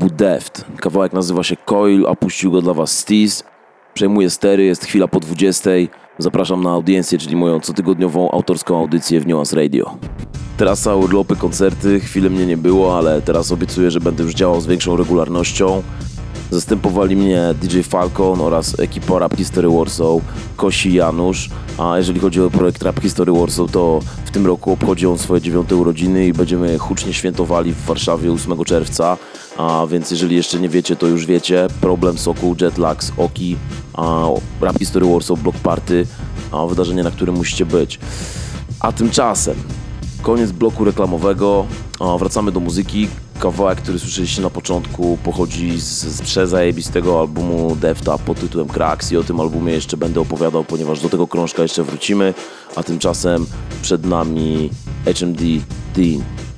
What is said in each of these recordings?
grupu Deft. Kawałek nazywa się Coil, opuścił go dla was Steez. przejmuję stery, jest chwila po 20. Zapraszam na audiencję, czyli moją cotygodniową autorską audycję w Nuance Radio. Trasa, urlopy, koncerty, chwilę mnie nie było, ale teraz obiecuję, że będę już działał z większą regularnością. Zastępowali mnie DJ Falcon oraz ekipa Rap History Warsaw, Kosi Janusz, a jeżeli chodzi o projekt Rap History Warsaw, to w tym roku obchodzi on swoje dziewiąte urodziny i będziemy hucznie świętowali w Warszawie 8 czerwca, a więc jeżeli jeszcze nie wiecie, to już wiecie, Problem Sokół, Jetlax, Oki, a Rap History Warsaw, Block Party, a wydarzenie, na którym musicie być. A tymczasem koniec bloku reklamowego, wracamy do muzyki. Kawałek, który słyszeliście na początku, pochodzi z, z przezajebistego albumu Defta pod tytułem Cracks i o tym albumie jeszcze będę opowiadał, ponieważ do tego krążka jeszcze wrócimy, a tymczasem przed nami HMD Dean.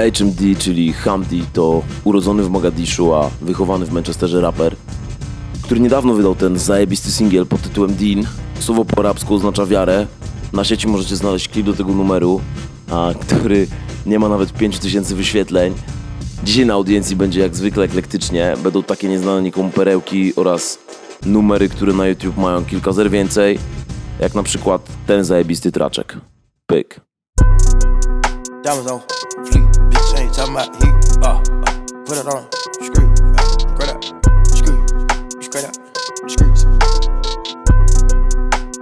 HMD, czyli Hamdi, to urodzony w Mogadiszu, a wychowany w Manchesterze raper, który niedawno wydał ten zajebisty singiel pod tytułem Dean. Słowo po arabsku oznacza wiarę. Na sieci możecie znaleźć klip do tego numeru, a, który nie ma nawet 5000 wyświetleń. Dzisiaj na audiencji będzie jak zwykle eklektycznie. Będą takie nieznane nikomu perełki oraz numery, które na YouTube mają kilka zer więcej, jak na przykład ten zajebisty traczek. Pyk. Damn, talking about heat. Uh, uh, put it on. Screw. Uh, spread up, Screw. Spread out. Screws.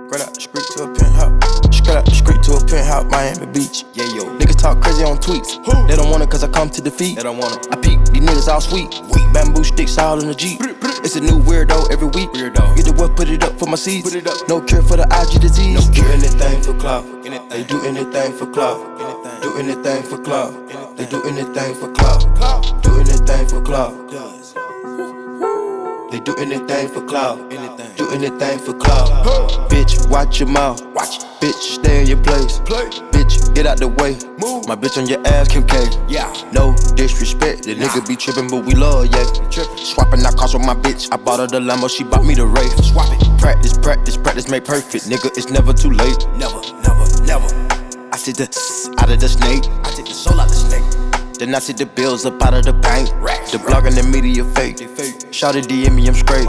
Spread out. Screw to a penthouse. Spread up, Screw to a penthouse. Miami Beach. Yeah, yo. Niggas talk crazy on tweets. Who? They don't want it cause I come to defeat. They don't want it. I peep. These niggas all sweet. Weak. Bamboo sticks all in the Jeep. It's a new weirdo every week. Weirdo. Get the what, put it up for my seeds. Put it up. No cure for the IG disease. No cure. Do anything for clout. Anything. They do anything for clout. Anything. Do anything for clout. Do anything for clout. Do anything for clout. They do anything for clout. Do anything for clout. Bitch, watch your mouth. Watch. Bitch, stay in your place. Bitch, get out the way. My bitch on your ass, Kim K. Yeah. No disrespect. The nigga be tripping, but we love, yeah. Trippin'. Swapping out cars with my bitch. I bought her the Lambo, she bought me the Wraith. Swap it. Practice, practice, practice, make perfect. Nigga, it's never too late. Never, never, never. I the out of the snake. I take the soul out the snake. Then I see the bills up out of the bank. The blog and the media fake. Shout it DM me, I'm straight.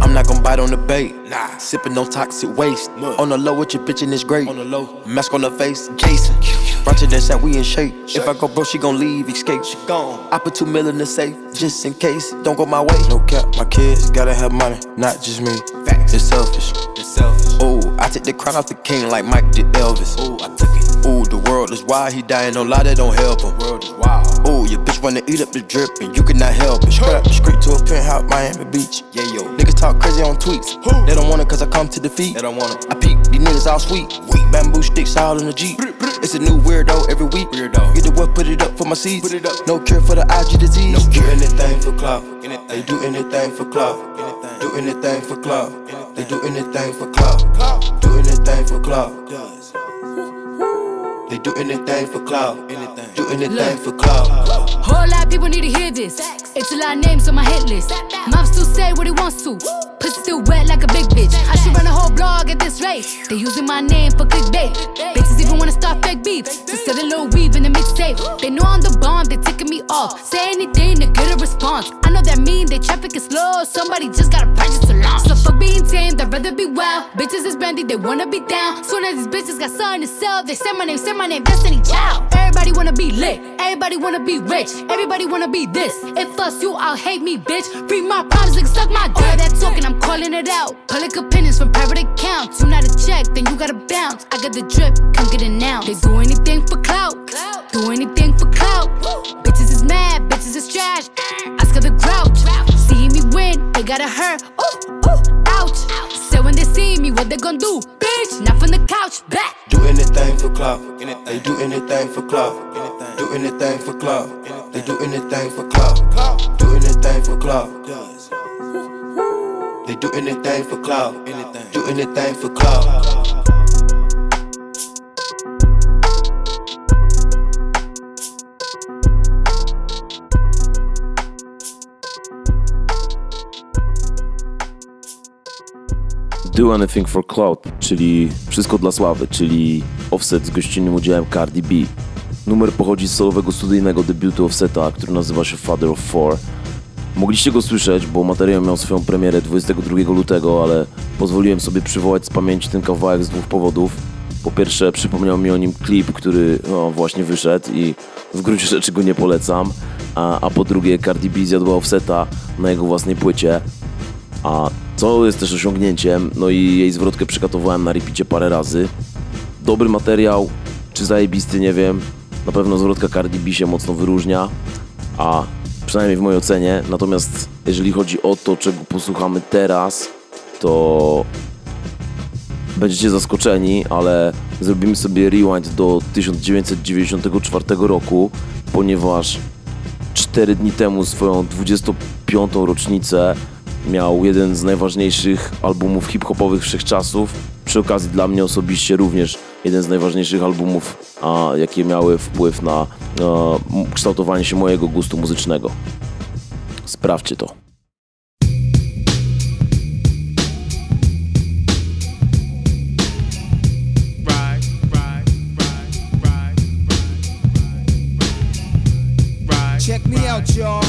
I'm not gon' bite on the bait. Nah. Sipping no toxic waste. On the low with your bitch and it's great. On the low. Mask on the face, Jason. Ratchet and said we in shape. If I go bro, she gon' leave, escape. She gone. I put two mil in the safe, just in case. Don't go my way. No cap, my kids gotta have money, not just me. Facts. It's selfish. It's selfish. Oh, I took the crown off the king like Mike did Elvis. Oh, I took. Ooh, the world is wild, he dying, no lie, that don't help him. World is wild. Ooh, your bitch wanna eat up the drip, and you cannot help it. Scrap, street to a penthouse, Miami Beach. Yeah, yo. Niggas talk crazy on tweets. They don't want it cause I come to defeat. They don't want it. I peep, these niggas all sweet. Bamboo sticks all in the Jeep. It's a new weirdo every week. Weirdo. Get the what, put it up for my seeds. Put it up. No cure for the IG disease. No cure. Do anything for clout. They do anything for clout. Do anything for clout. They do anything for clout. Do anything for clout. They do anything for clout. Do anything for clout. Whole lot of people need to hear this. It's a lot of names on my hit list. Mom still say what he wants to. Pussy still wet like a big bitch. I should run a whole blog at this rate. They using my name for clickbait. Bitches even wanna start fake beef. To sell a little weave in the mixtape. They know I'm the bomb, they ticking me off. Say anything to get a response. I know that mean they traffic is slow. Somebody just gotta purchase to launch. So fuck being tame, I'd rather be wild. Bitches is brandy, they wanna be down. Soon as these bitches got something to sell, they say my name, say my name, Destiny Child. Everybody wanna be lit, everybody wanna be rich, everybody wanna be this. If us you, I'll hate me, bitch. Read my problems, like suck my dick. All that talking, I'm calling it out. Public opinions from private accounts. You not a check, then you gotta bounce. I got the drip, come get it now. They do anything for clout, do anything for clout. Bitches is mad, bitches is trash. Her the grouch. See me win, they gotta hurt. Ooh, ooh, ouch. So when they see me, what they gon' do? Bitch, not from the couch, back. Do anything for clout. They do anything for clout. Do anything for clout. They do anything for clout. Do anything for clout. They do anything for clout. Do anything for clout. Do Anything for Cloud, czyli Wszystko dla Sławy, czyli Offset z gościnnym udziałem Cardi B. Numer pochodzi z solowego studyjnego debiutu Offseta, który nazywa się Father of Four. Mogliście go słyszeć, bo materiał miał swoją premierę 22 lutego, ale pozwoliłem sobie przywołać z pamięci ten kawałek z dwóch powodów. Po pierwsze, przypomniał mi o nim klip, który no, właśnie wyszedł i w gruncie rzeczy go nie polecam. A, a po drugie, Cardi B zjadła Offseta na jego własnej płycie. A co jest też osiągnięciem, no i jej zwrotkę przekatowałem na repicie parę razy. Dobry materiał, czy zajebisty, nie wiem. Na pewno zwrotka Cardi B się mocno wyróżnia, a przynajmniej w mojej ocenie. Natomiast jeżeli chodzi o to, czego posłuchamy teraz, to będziecie zaskoczeni, ale zrobimy sobie rewind do 1994 roku, ponieważ 4 dni temu swoją 25. rocznicę miał jeden z najważniejszych albumów hip-hopowych wszechczasów. Przy okazji dla mnie osobiście również jeden z najważniejszych albumów, a, jakie miały wpływ na m- kształtowanie się mojego gustu muzycznego. Sprawdźcie to. Check me out, y'all.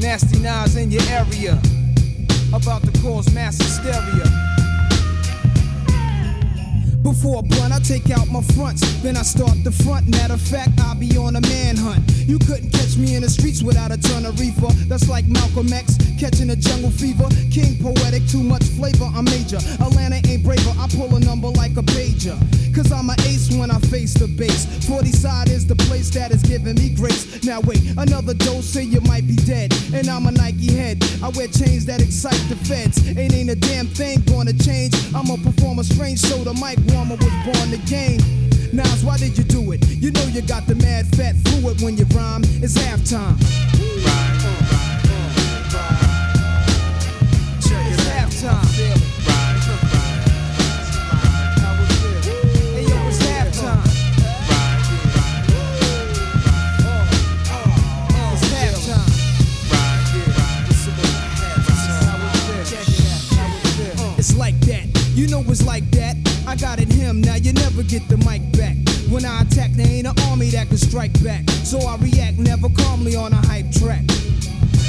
Nasty Nas in your area. About to cause mass hysteria. Before blunt, I take out my fronts. Then I start the front. Matter of fact, I'll be on a manhunt. You couldn't catch me in the streets without a ton of reefer. That's like Malcolm X catching a jungle fever. King poetic, too much flavor. I'm major. Atlanta ain't braver. I pull a number like a pager. Cause I'm an ace when I face the base. 40 side is the place that is giving me grace. Now wait, another dose, say you might be dead. And I'm a Nike head. I wear chains that excite the feds. It ain't a damn thing gonna change. I'm a performer strange, so the mic warmer was born to game. Nas, why did you do it? You know you got the mad fat fluid when you rhyme. It's halftime. It's halftime. Hey, yo, it's halftime. It's like that. You know it's like that. I got it him, now you never get the mic back. When I attack, there ain't an army that can strike back. So I react never calmly on a hype track.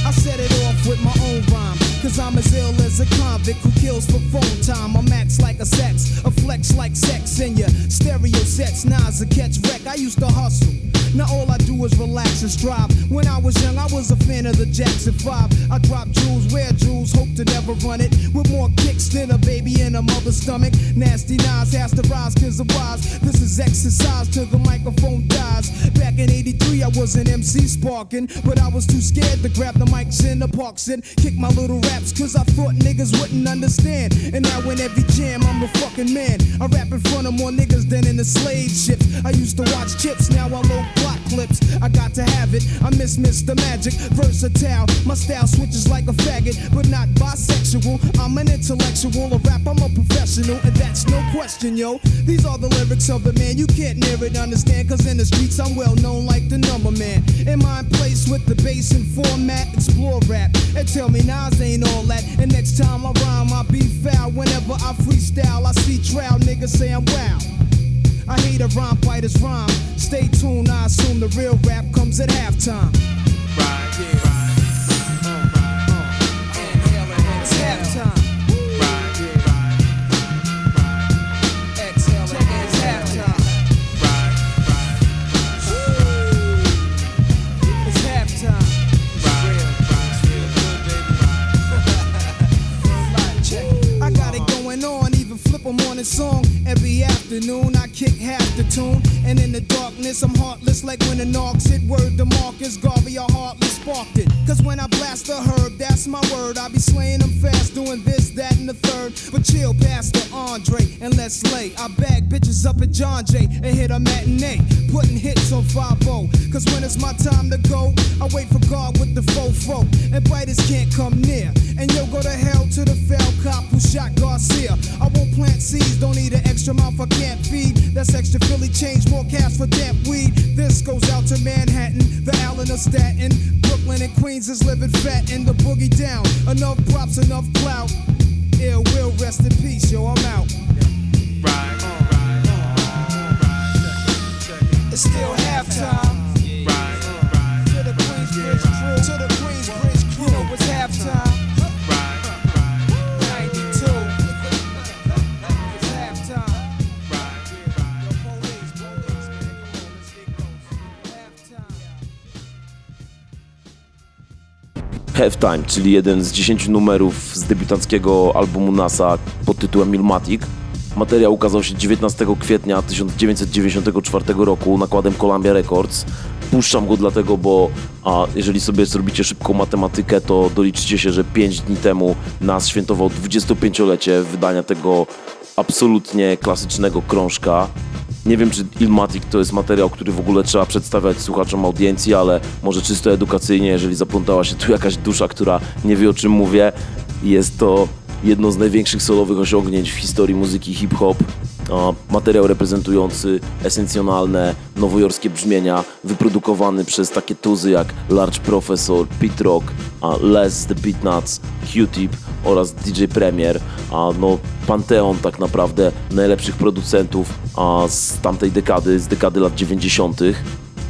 I set it off with my own rhyme. Cause I'm as ill as a convict who kills for phone time. I'm max like a sex, a flex like sex in your stereo sets. Nas a catch wreck. I used to hustle. Now all I do is relax and strive. When I was young, I was a fan of the Jackson 5. I drop jewels, wear jewels, hope to never run it. With more kicks than a baby in a mother's stomach. Nasty Nas has to rise cause of wise. This is exercise till the microphone dies. Back in 83, I was an MC sparking. But I was too scared to grab the mics in the parks and kick my little raps cause I thought niggas wouldn't understand. And now in every jam, I'm the fucking man. I rap in front of more niggas than in the slave ships. I used to watch chips, now I load clips. I got to have it. I miss Mr. Magic, versatile. My style switches like a faggot, but not bisexual. I'm an intellectual, a rap, I'm a professional, and that's no question, yo. These are the lyrics of the man, you can't near it, understand, cause in the streets I'm well known like the number man. In my place with the bass and format, explore rap, and tell me Nas ain't all that. And next time I rhyme, I be foul. Whenever I freestyle, I see trial niggas say I'm wow. I hate a rhyme fighter's rhyme. Stay tuned, I assume the real rap comes at halftime. It's halftime. Exhale, it's halftime. It's halftime. I got it going on, even flip a morning song every afternoon. I had the tune, and in the darkness, I'm heartless like when the knocks hit word the Marcus Garvey. I heartless sparked it. Cause when I blast the herb, that's my word. I be slaying them fast, doing this, that, and the third. But chill, Pastor Andre, and let's lay. I bag bitches up at John Jay and hit a matinee, putting hits on 5 Cause when it's my time to go, I wait for God with the fofo, and biters can't come near. And yo, go to hell to the fell cop who shot Garcia. I won't plant seeds, don't need an extra mouth I can't feed. That's extra Philly change, more cash for damp weed. This goes out to Manhattan, the Allen of Staten. Brooklyn and Queens is living fat in the boogie down. Enough props, enough clout. Ill will rest in peace, yo, I'm out. Right, right, right. It's still halftime. Halftime, czyli jeden z 10 numerów z debiutanckiego albumu NASA pod tytułem Ilmatic. Materiał ukazał się 19 kwietnia 1994 roku nakładem Columbia Records. Puszczam go dlatego, bo a jeżeli sobie zrobicie szybką matematykę, to doliczycie się, że 5 dni temu NAS świętował 25-lecie wydania tego absolutnie klasycznego krążka. Nie wiem, czy Ilmatic to jest materiał, który w ogóle trzeba przedstawiać słuchaczom audiencji, ale może czysto edukacyjnie, jeżeli zaplątała się tu jakaś dusza, która nie wie o czym mówię. Jest to jedno z największych solowych osiągnięć w historii muzyki hip-hop. Materiał reprezentujący esencjonalne nowojorskie brzmienia, wyprodukowany przez takie tuzy jak Large Professor, Pete Rock, Les The Beatnuts, Q-Tip oraz DJ Premier, a no panteon tak naprawdę najlepszych producentów z tamtej dekady, z dekady lat 90.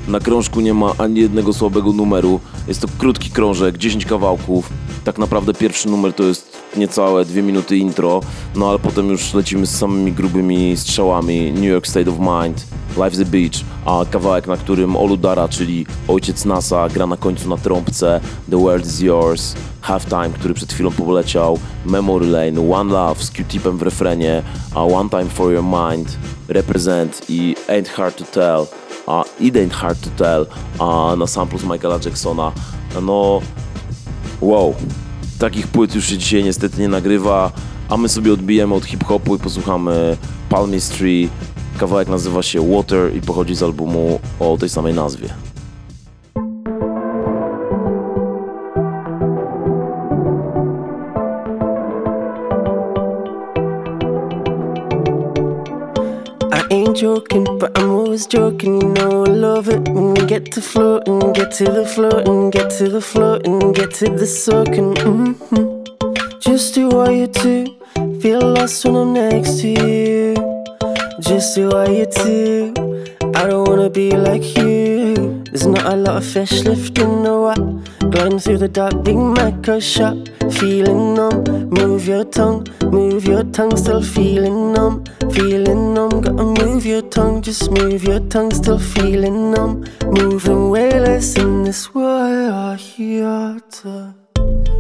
Na krążku nie ma ani jednego słabego numeru. Jest to krótki krążek, 10 kawałków. Tak naprawdę pierwszy numer to jest niecałe dwie minuty intro, no ale potem już lecimy z samymi grubymi strzałami. New York State of Mind, Life's a Beach, a kawałek, na którym Oludara, czyli ojciec NASA, gra na końcu na trąbce, The World is Yours, Halftime, który przed chwilą poleciał, Memory Lane, One Love z Q-Tipem w refrenie, a One Time for Your Mind, Represent i Ain't Hard to Tell, a It Ain't Hard to Tell, a na samplu z Michaela Jacksona. No, wow, takich płyt już się dzisiaj niestety nie nagrywa, a my sobie odbijemy od hip-hopu i posłuchamy Palmistry. Kawałek nazywa się Water i pochodzi z albumu o tej samej nazwie. Joking, but I'm always joking. You know I love it when we get to floating, get to the floating, get to the floating, get to the soaking. Mm-hmm. Just do what you do. Feel lost when I'm next to you. Just do what you do. I don't wanna be like you. There's not a lot of fish lifting the what. Gliding through the dark, big macro shot. Feeling numb, move your tongue, move your tongue, still feeling numb, feeling numb. Gotta move your tongue, just move your tongue, still feeling numb. Moving way less in this water.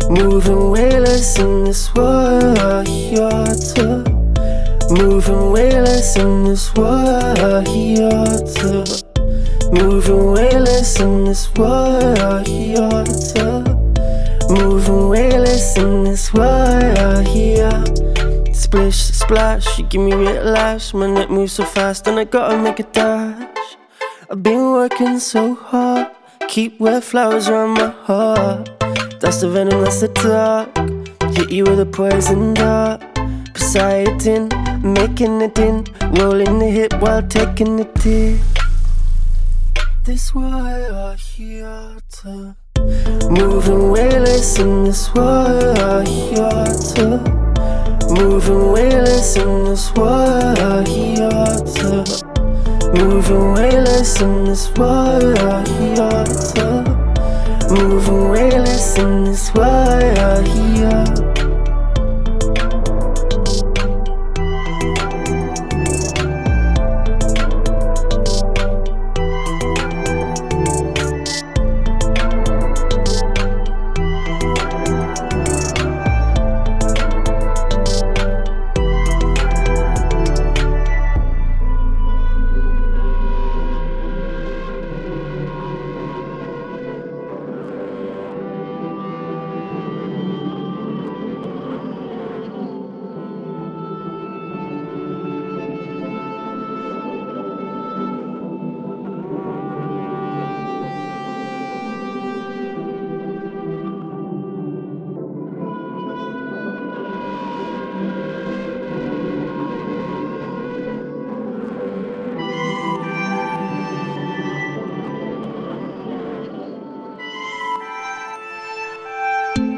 Moving way less in this water. Moving way less in this water. Moving way less in this water. Moving way less in this water. Splish, splash, you give me whiplash. My neck moves so fast, and I gotta make a dash. I've been working so hard, keep wet flowers around my heart. That's the venom, that's the talk. Hit you with a poison dart. Poseidon, making it in, rolling the hip while taking the dip. This water here to moving way less in this water here to moving way less in this water here to moving way less in this water here to moving way less in this water here.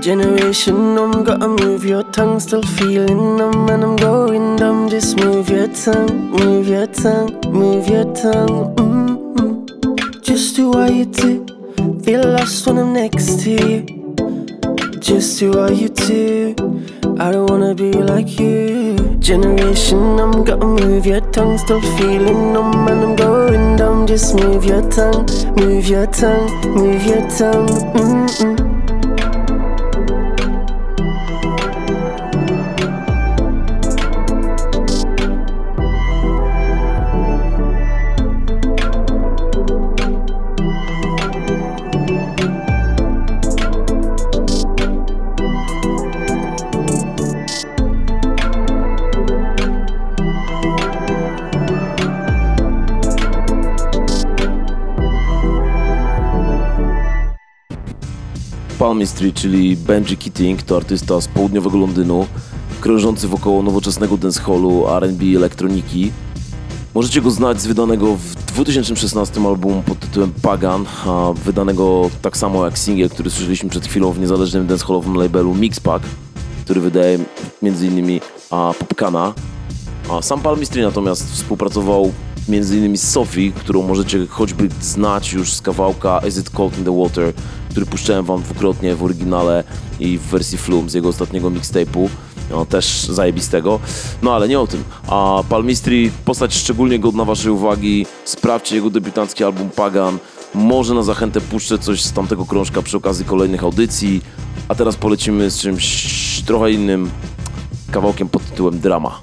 Generation I'm gotta move your tongue, still feeling numb, and I'm going dumb. Just move your tongue, move your tongue, move your tongue. mm Just do what you do. Feel lost when I'm next to you. Just do what you do. I don't wanna be like you. Generation I'm gotta move your tongue, still feeling numb, and I'm going dumb. Just move your tongue, move your tongue, move your tongue. Mm-mm. Czyli Benji Keating, to artysta z południowego Londynu, krążący wokoło nowoczesnego dancehallu, R&B elektroniki. Możecie go znać z wydanego w 2016 albumu pod tytułem Pagan, wydanego tak samo jak singiel, który słyszeliśmy przed chwilą w niezależnym dancehallowym labelu Mixpack, który wydaje m.in. Popkana. A sam Palmistry natomiast współpracował m.in. z Sophie, którą możecie choćby znać już z kawałka Is It Cold in the Water, który puszczałem wam dwukrotnie w oryginale i w wersji Flum z jego ostatniego mixtape'u. No, też zajebistego. No ale nie o tym. A Palmistri, postać szczególnie godna waszej uwagi. Sprawdźcie jego debiutancki album Pagan. Może na zachętę puszczę coś z tamtego krążka przy okazji kolejnych audycji. A teraz polecimy z czymś trochę innym. Kawałkiem pod tytułem Drama.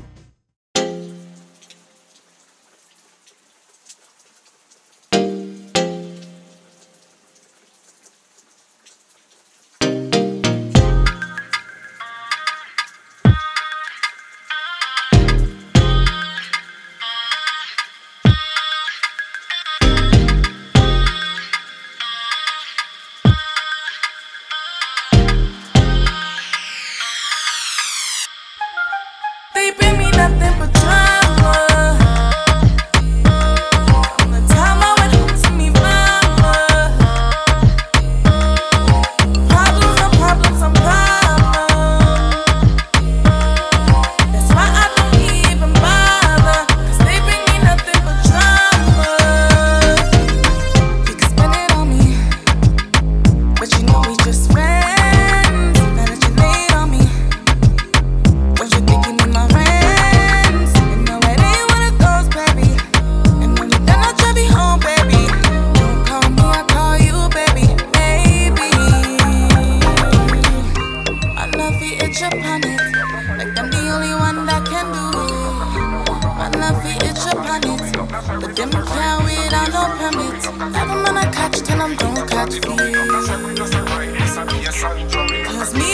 Cause me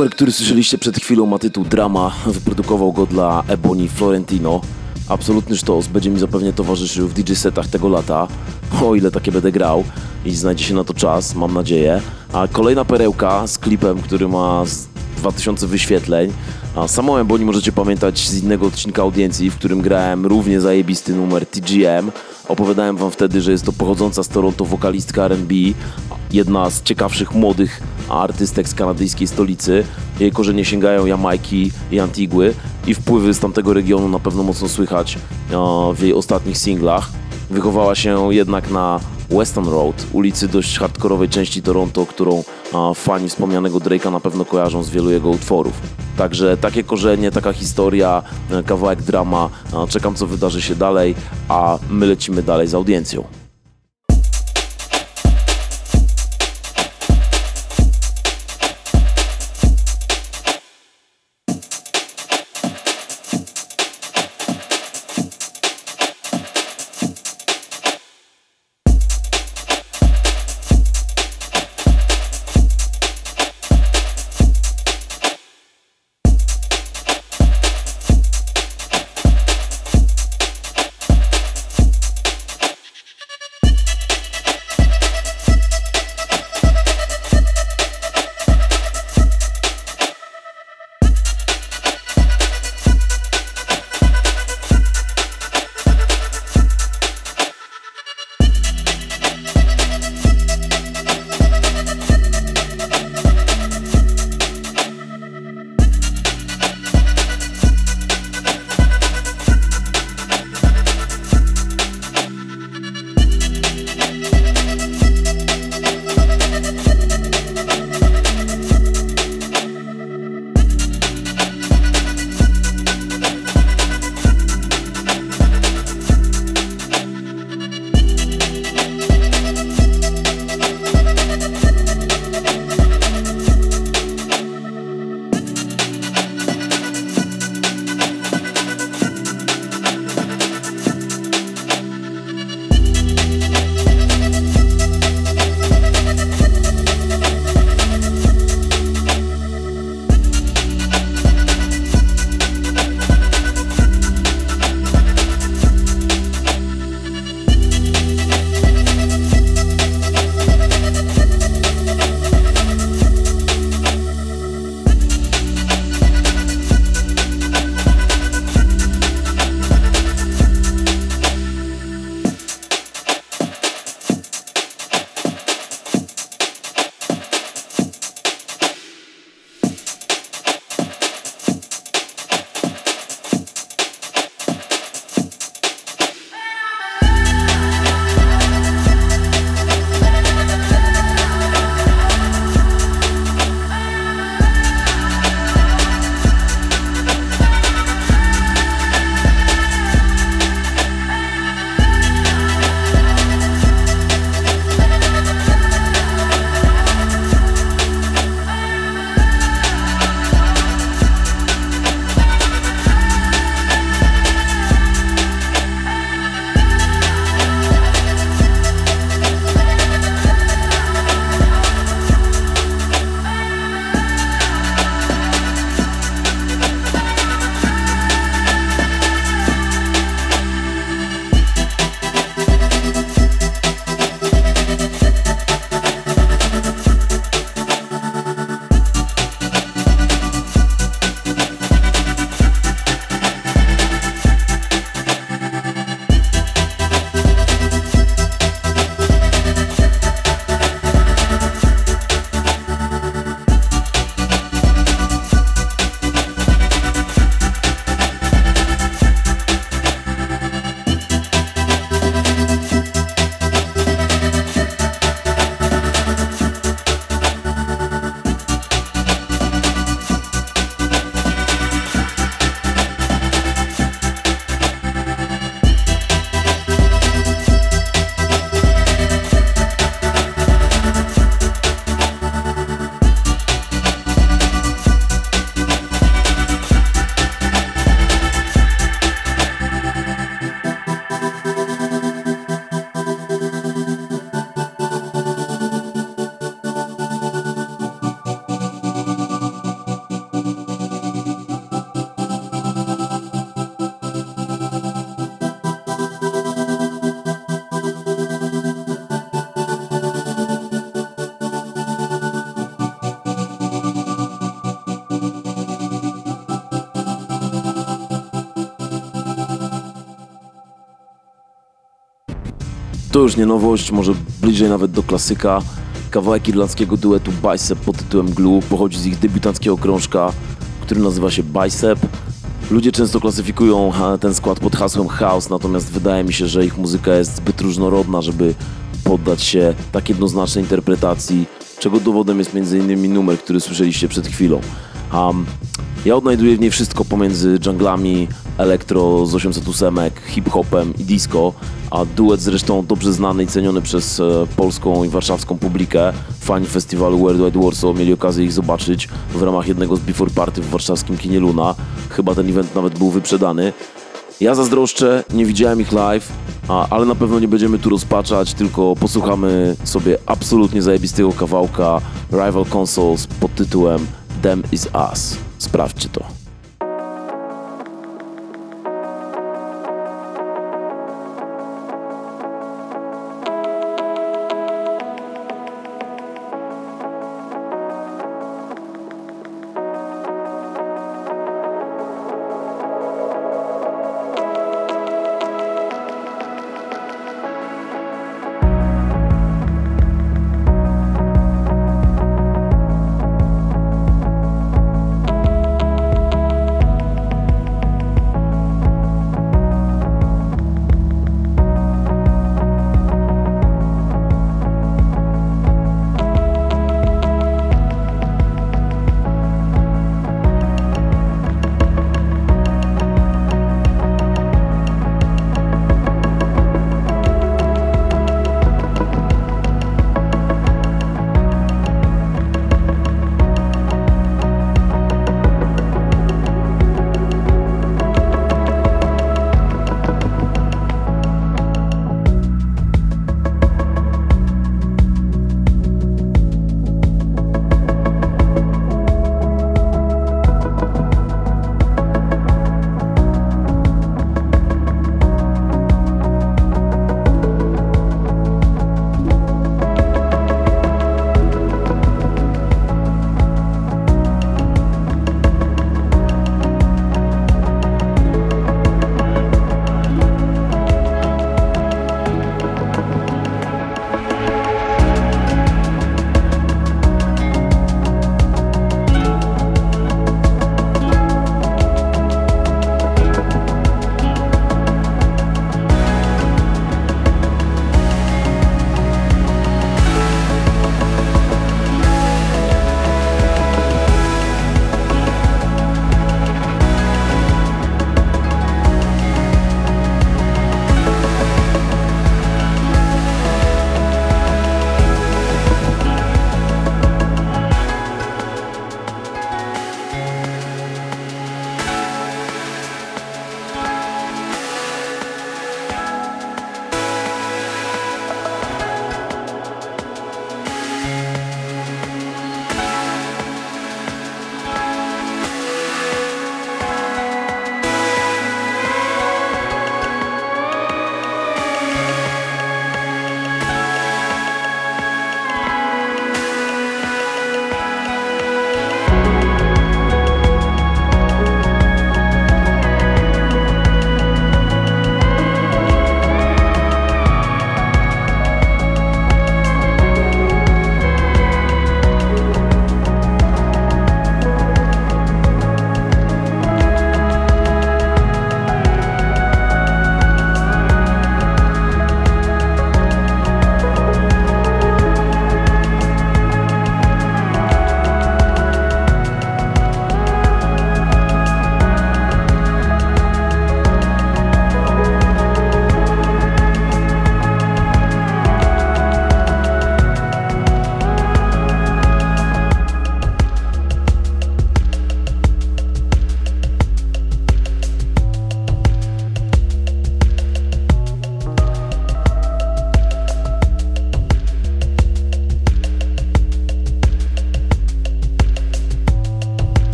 Numer, który słyszeliście przed chwilą ma tytuł Drama. Wyprodukował go dla Ebony Florentino. Absolutny sztos będzie mi zapewne towarzyszył w DJ setach tego lata, o ile takie będę grał i znajdzie się na to czas, mam nadzieję. A kolejna perełka z klipem, który ma z 2000 wyświetleń. A samą Ebony możecie pamiętać z innego odcinka audiencji, w którym grałem równie zajebisty numer TGM. Opowiadałem wam wtedy, że jest to pochodząca z Toronto wokalistka R&B, jedna z ciekawszych młodych artystek z kanadyjskiej stolicy. Jej korzenie sięgają Jamajki i Antigły i wpływy z tamtego regionu na pewno mocno słychać e, w jej ostatnich singlach. Wychowała się jednak na Weston Road, ulicy dość hardkorowej części Toronto, którą a, fani wspomnianego Drake'a na pewno kojarzą z wielu jego utworów. Także takie korzenie, taka historia, e, kawałek drama. A, czekam co wydarzy się dalej, a my lecimy dalej z audiencją. To już nie nowość, może bliżej nawet do klasyka. Kawałek irlandzkiego duetu Bicep pod tytułem Glue pochodzi z ich debiutanckiego krążka, który nazywa się Bicep. Ludzie często klasyfikują ten skład pod hasłem house, natomiast wydaje mi się, że ich muzyka jest zbyt różnorodna, żeby poddać się tak jednoznacznej interpretacji, czego dowodem jest m.in. numer, który słyszeliście przed chwilą. Um, ja odnajduję w niej wszystko pomiędzy junglami, elektro z 808, hip-hopem i disco, a duet zresztą dobrze znany i ceniony przez e, polską i warszawską publikę. Fani festiwalu World Wide Warsaw mieli okazję ich zobaczyć w ramach jednego z Before Party w warszawskim kinie Luna. Chyba ten event nawet był wyprzedany. Ja zazdroszczę, nie widziałem ich live, a, ale na pewno nie będziemy tu rozpaczać, tylko posłuchamy sobie absolutnie zajebistego kawałka Rival Consoles pod tytułem Them Is Us. Sprawdźcie to.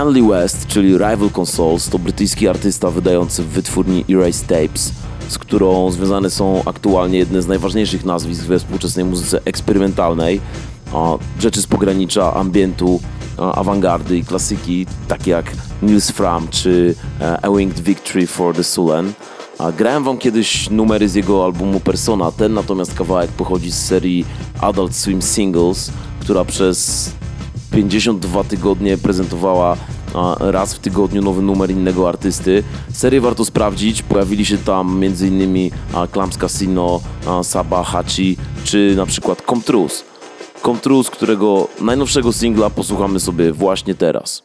Ryan Lee West, czyli Rival Consoles, to brytyjski artysta wydający w wytwórni Erase Tapes, z którą związane są aktualnie jedne z najważniejszych nazwisk we współczesnej muzyce eksperymentalnej. Rzeczy z pogranicza ambientu, awangardy i klasyki, takie jak Nils Fram czy e, A Winged Victory for the Sulen. Grałem wam kiedyś numery z jego albumu Persona, ten natomiast kawałek pochodzi z serii Adult Swim Singles, która przez 52 tygodnie prezentowała a, raz w tygodniu nowy numer innego artysty. Serię warto sprawdzić, pojawili się tam m.in. Clams Casino, Saba Hachi czy na przykład Comtrus. Comtrus, którego najnowszego singla posłuchamy sobie właśnie teraz.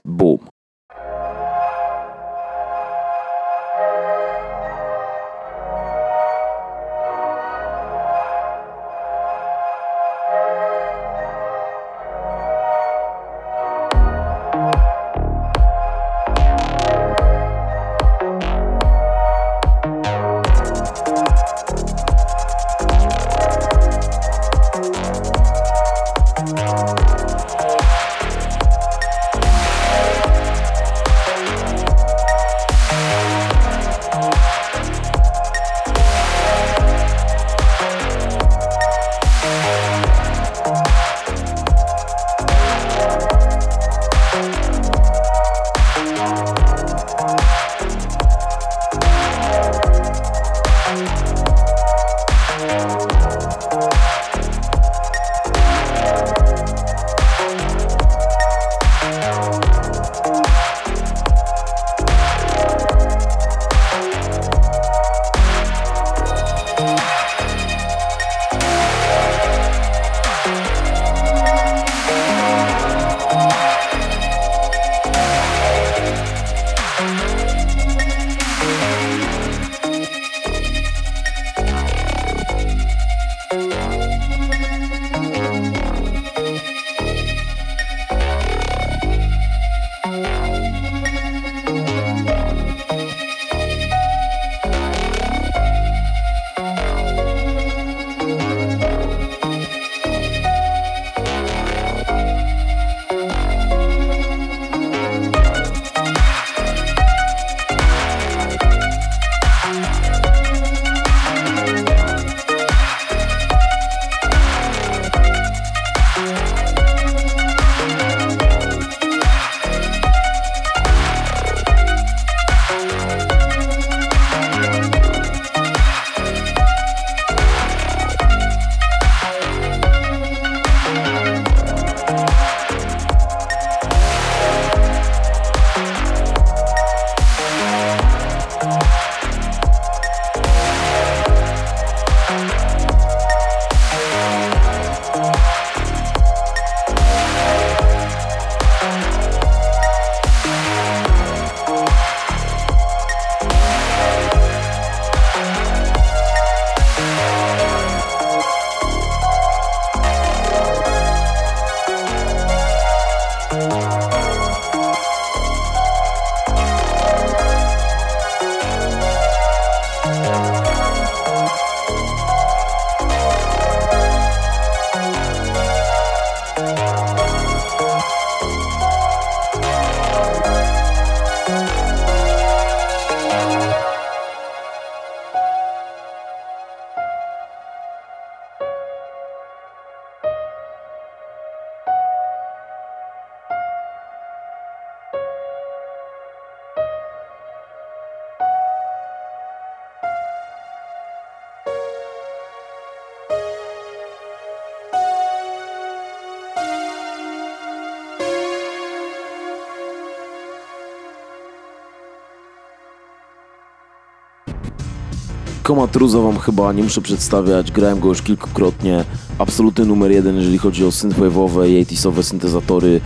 Komatruza wam chyba nie muszę przedstawiać, grałem go już kilkukrotnie. Absolutny numer jeden, jeżeli chodzi o synthwave'owe i 80sowe syntezatory.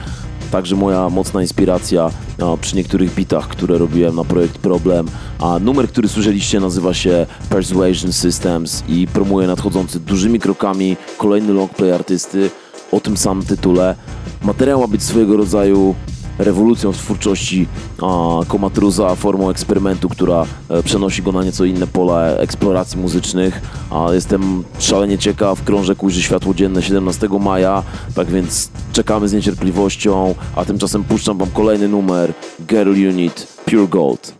Także moja mocna inspiracja przy niektórych bitach, które robiłem na projekt Problem. A numer, który słyszeliście nazywa się Persuasion Systems i promuje nadchodzący dużymi krokami kolejny longplay artysty o tym samym tytule. Materiał ma być swojego rodzaju rewolucją w twórczości a, Komatruza, formą eksperymentu, która e, przenosi go na nieco inne pola eksploracji muzycznych. A jestem szalenie ciekaw, krążek ujrzy światło dzienne 17 maja, tak więc czekamy z niecierpliwością, a tymczasem puszczam wam kolejny numer Girl Unit Pure Gold.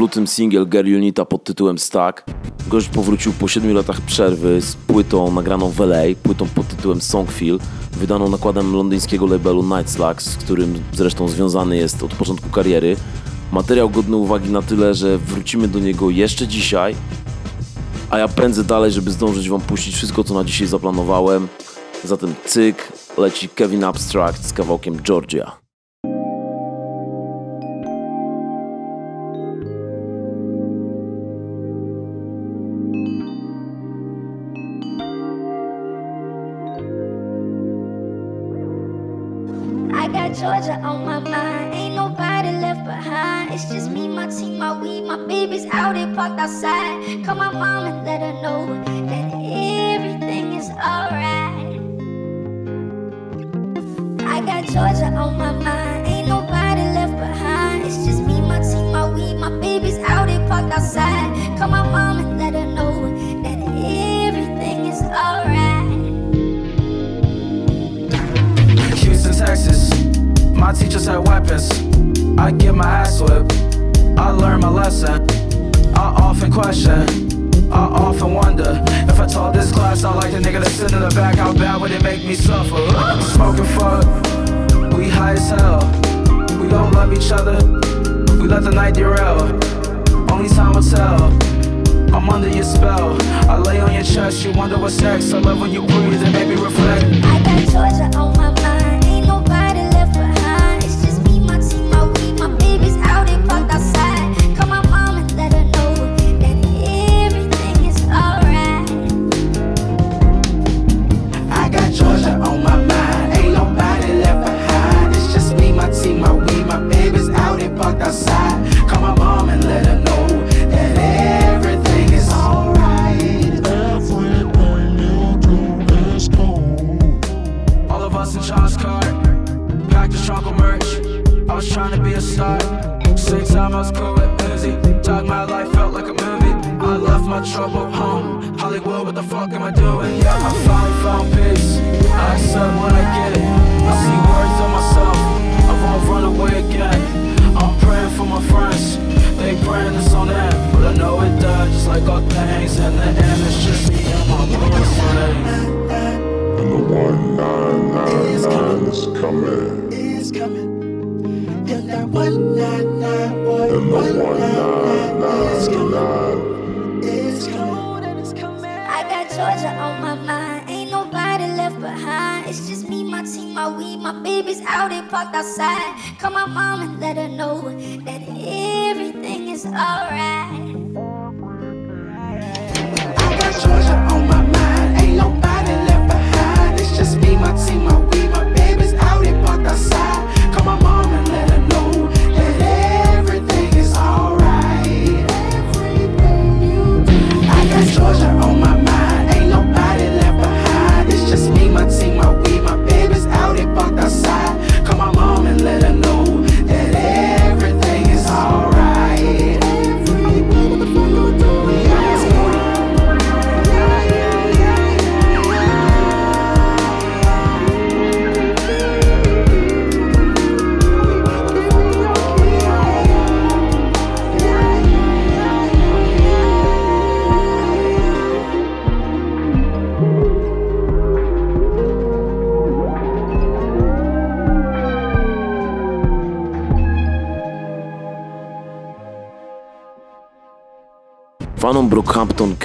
Lutym singiel Girl Unita pod tytułem Stack. Gość powrócił po 7 latach przerwy z płytą nagraną w LA, płytą pod tytułem Songfeel, wydaną nakładem londyńskiego labelu Night z którym zresztą związany jest od początku kariery. Materiał godny uwagi na tyle, że wrócimy do niego jeszcze dzisiaj, a ja pędzę dalej, żeby zdążyć wam puścić wszystko, co na dzisiaj zaplanowałem. Zatem cyk, leci Kevin Abstract z kawałkiem Georgia. Teachers had weapons. I get my ass whipped. I learn my lesson. I often question. I often wonder if I taught this class, I like the nigga that sit in the back. How bad would it make me suffer? Smoking fuck, we high as hell. We don't love each other. We let the night derail. Only time will tell. I'm under your spell. I lay on your chest, you wonder what's next. I love when you breathe and make me reflect. I got Georgia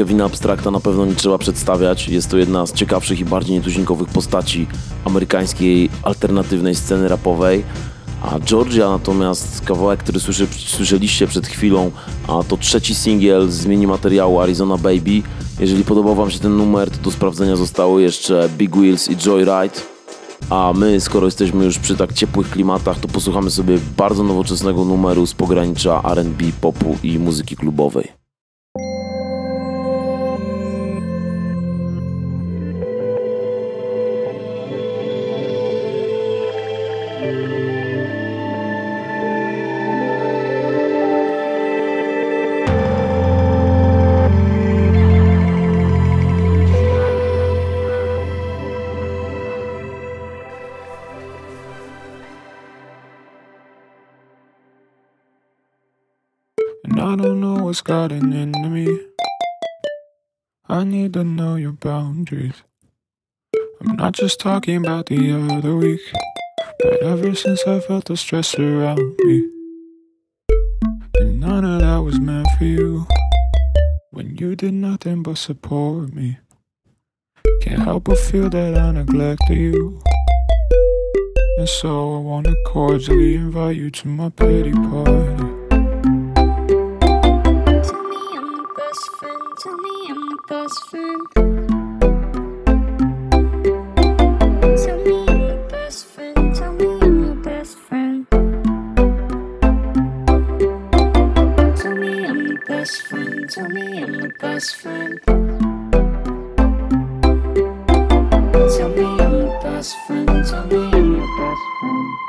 Kevina Abstrakta na pewno nie trzeba przedstawiać. Jest to jedna z ciekawszych i bardziej nietuzinkowych postaci amerykańskiej alternatywnej sceny rapowej. A Georgia natomiast kawałek, który słyszy, słyszeliście przed chwilą, a to trzeci singiel z mini materiału Arizona Baby. Jeżeli podobał Wam się ten numer, to do sprawdzenia zostały jeszcze Big Wheels i Joyride. A my, skoro jesteśmy już przy tak ciepłych klimatach, to posłuchamy sobie bardzo nowoczesnego numeru z pogranicza R&B, popu i muzyki klubowej. Into me. I need to know your boundaries. I'm not just talking about the other week, but ever since I felt the stress around me. And none of that was meant for you. When you did nothing but support me. Can't help but feel that I neglected you. And so I wanna cordially invite you to my pity party. Best friend. Tell me I'm the best friend. Tell me I'm the best friend. Tell me I'm the best friend. Tell me I'm the best friend. Tell me I'm best friend. Tell me I'm the best friend.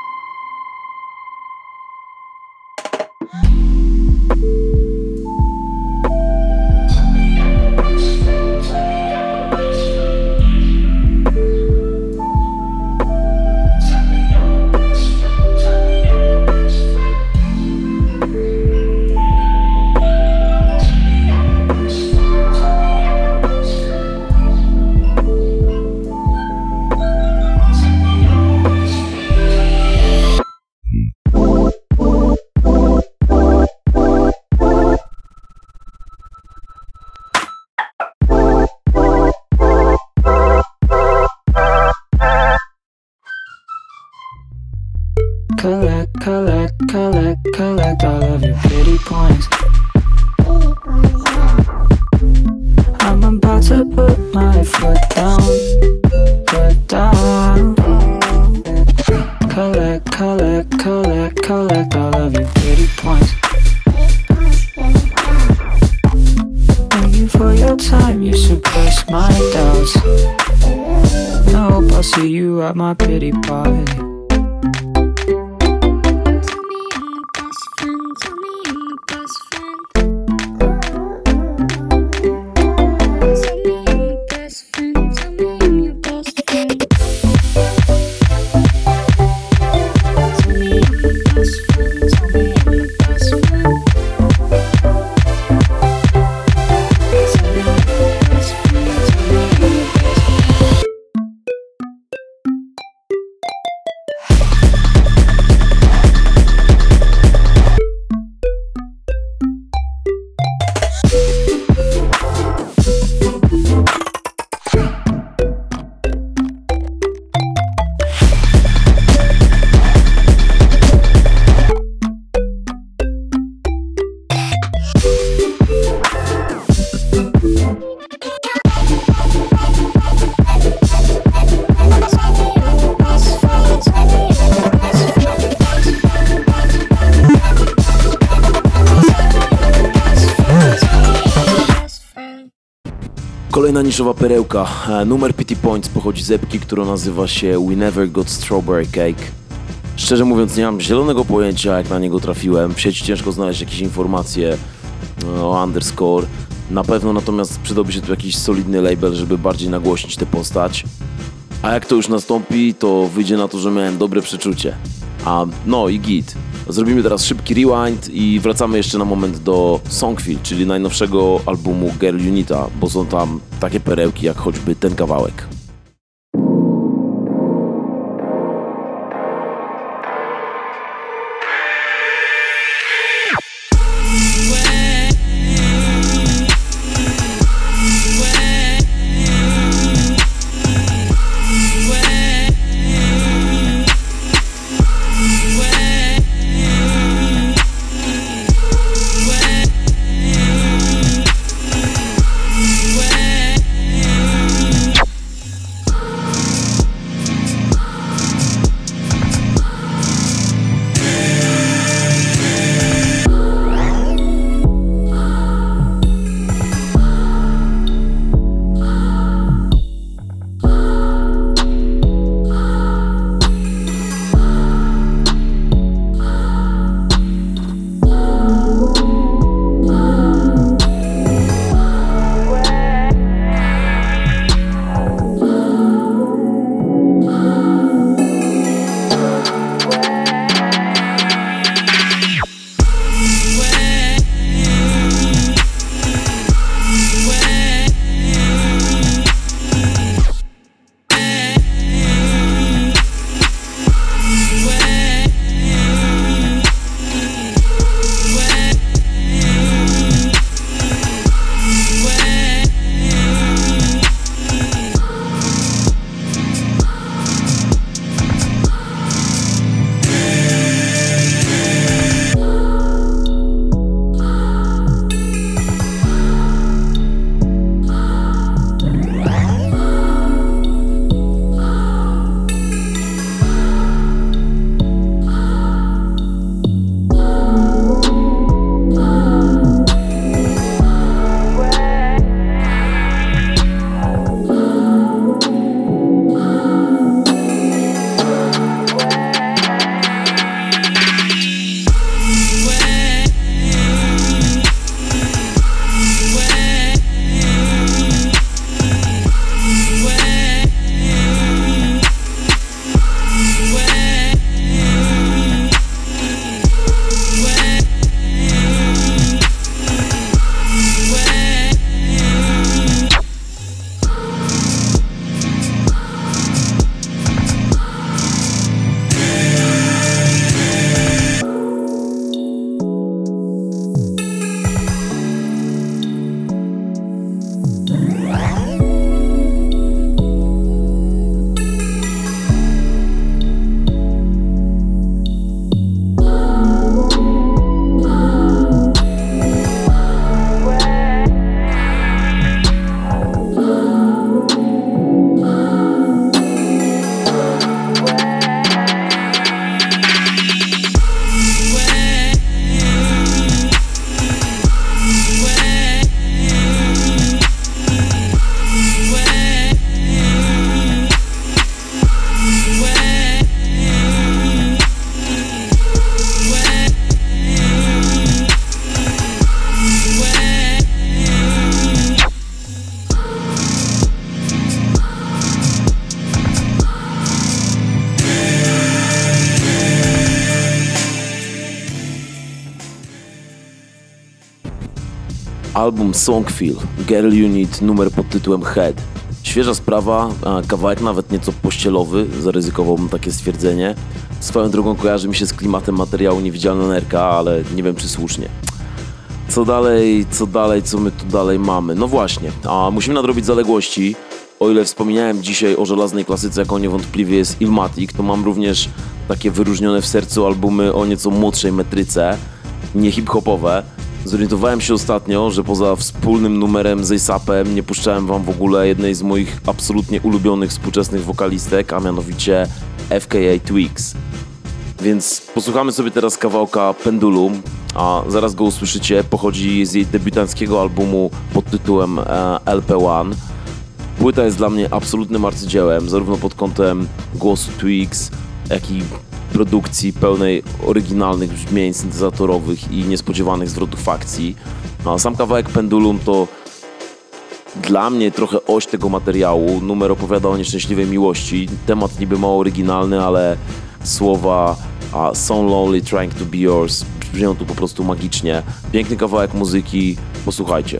Niszowa perełka. E, Numer Pity Points pochodzi z epki, która nazywa się We Never Got Strawberry Cake. Szczerze mówiąc nie mam zielonego pojęcia jak na niego trafiłem. W sieci ciężko znaleźć jakieś informacje e, o underscore. Na pewno natomiast przydałby się tu jakiś solidny label, żeby bardziej nagłośnić tę postać. A jak to już nastąpi, to wyjdzie na to, że miałem dobre przeczucie. A no i git. Zrobimy teraz szybki rewind i wracamy jeszcze na moment do Songfield, czyli najnowszego albumu Girl Unita, bo są tam takie perełki jak choćby ten kawałek. Album Songfeel, Girl Unit, numer pod tytułem Head. Świeża sprawa, kawałek nawet nieco pościelowy, zaryzykowałbym takie stwierdzenie. Swoją drogą kojarzy mi się z klimatem materiału Niewidzialna Nerka, ale nie wiem czy słusznie. Co dalej, co dalej, co my tu dalej mamy? No właśnie, a musimy nadrobić zaległości. O ile wspominałem dzisiaj o żelaznej klasyce, jaką niewątpliwie jest Ilmatic, to mam również takie wyróżnione w sercu albumy o nieco młodszej metryce, nie hip-hopowe. Zorientowałem się ostatnio, że poza wspólnym numerem z ASAPem nie puszczałem wam w ogóle jednej z moich absolutnie ulubionych współczesnych wokalistek, a mianowicie FKA Twigs. Więc posłuchamy sobie teraz kawałka Pendulum, a zaraz go usłyszycie. Pochodzi z jej debiutanckiego albumu pod tytułem e, LP1. Płyta jest dla mnie absolutnym arcydziełem, zarówno pod kątem głosu Twigs, jak i produkcji pełnej oryginalnych brzmień syntezatorowych i niespodziewanych zwrotów fakcji. A sam kawałek Pendulum to dla mnie trochę oś tego materiału. Numer opowiada o nieszczęśliwej miłości. Temat niby mało oryginalny, ale słowa a So Lonely Trying to Be Yours brzmią tu po prostu magicznie. Piękny kawałek muzyki, posłuchajcie.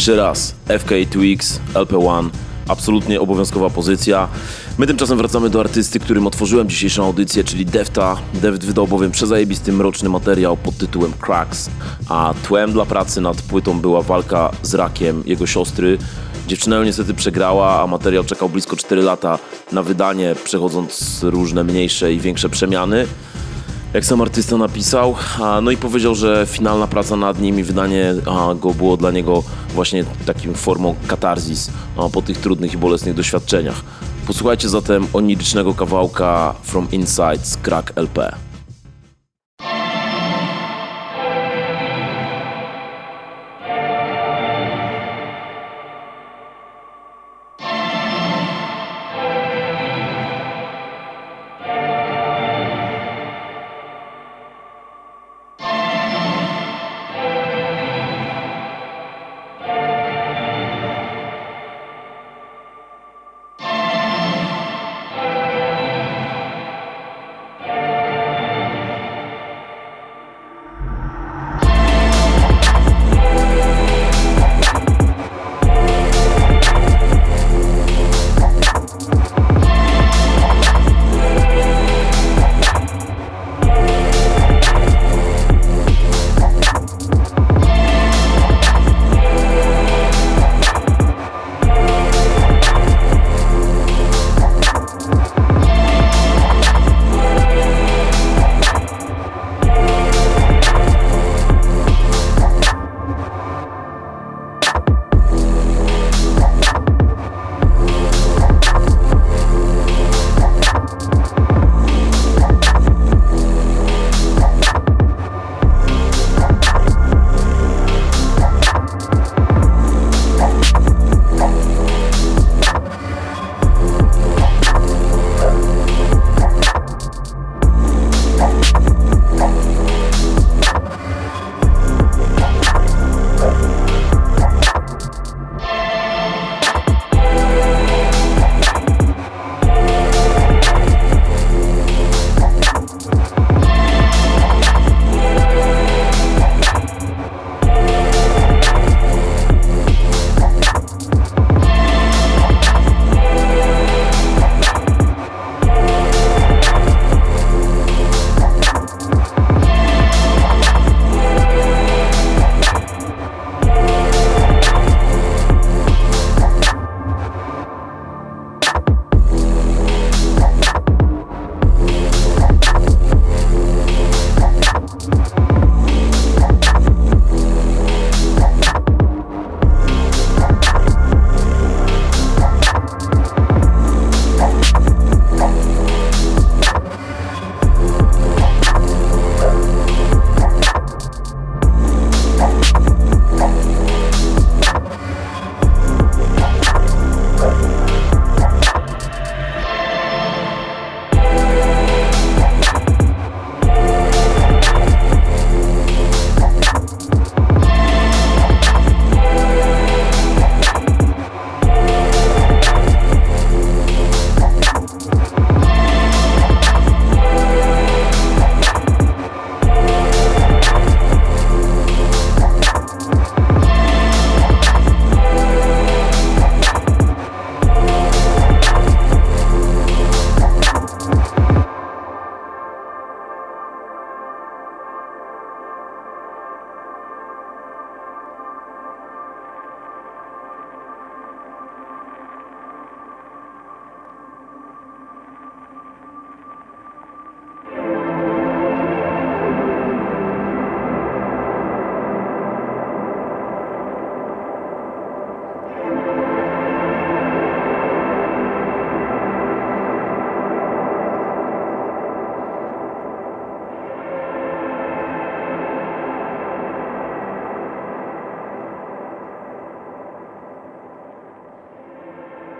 Jeszcze raz, FK2X, LP1, absolutnie obowiązkowa pozycja. My tymczasem wracamy do artysty, którym otworzyłem dzisiejszą audycję, czyli Defta. Deft wydał bowiem przezajebisty mroczny materiał pod tytułem Cracks, a tłem dla pracy nad płytą była walka z rakiem jego siostry. Dziewczyna ją niestety przegrała, a materiał czekał blisko 4 lata na wydanie, przechodząc różne mniejsze i większe przemiany jak sam artysta napisał, no i powiedział, że finalna praca nad nim i wydanie go było dla niego właśnie takim formą katarzis a, po tych trudnych i bolesnych doświadczeniach. Posłuchajcie zatem onirycznego kawałka From Inside z Crack LP.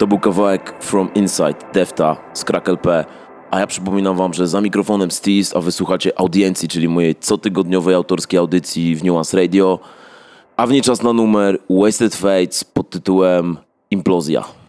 To był kawałek From Inside Defta z Crack LP. A ja przypominam wam, że za mikrofonem Steez, a wysłuchacie audiencji, czyli mojej cotygodniowej autorskiej audycji w Nuance Radio. A w niej czas na numer Wasted Fates pod tytułem Implozja.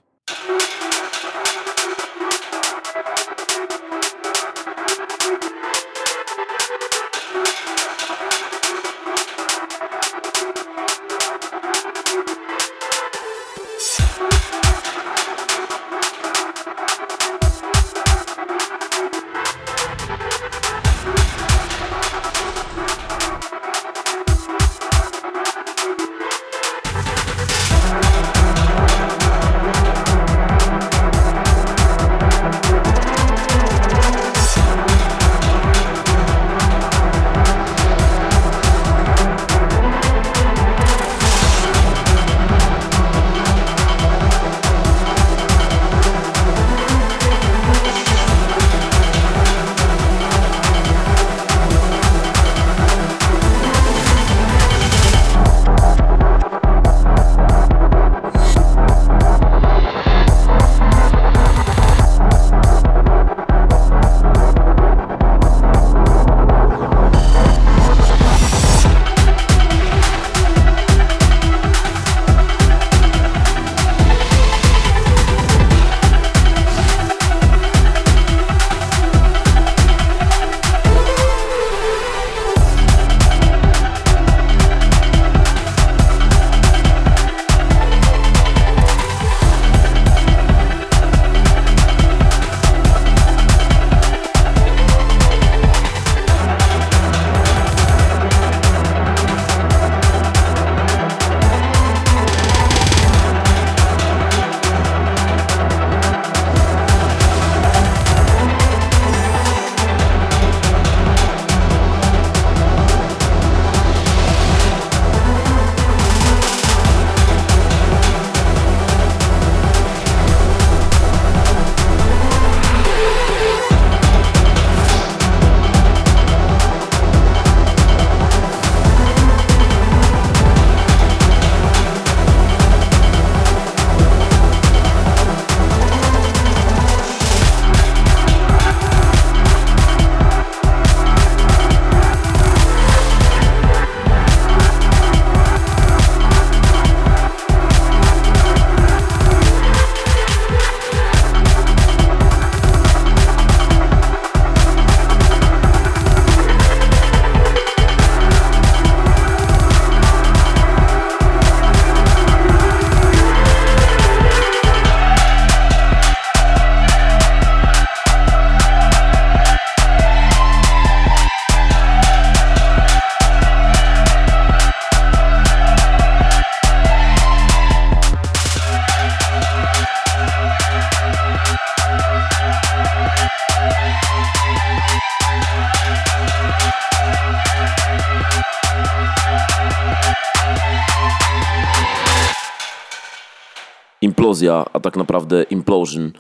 Implozja, a tak naprawdę Implosion,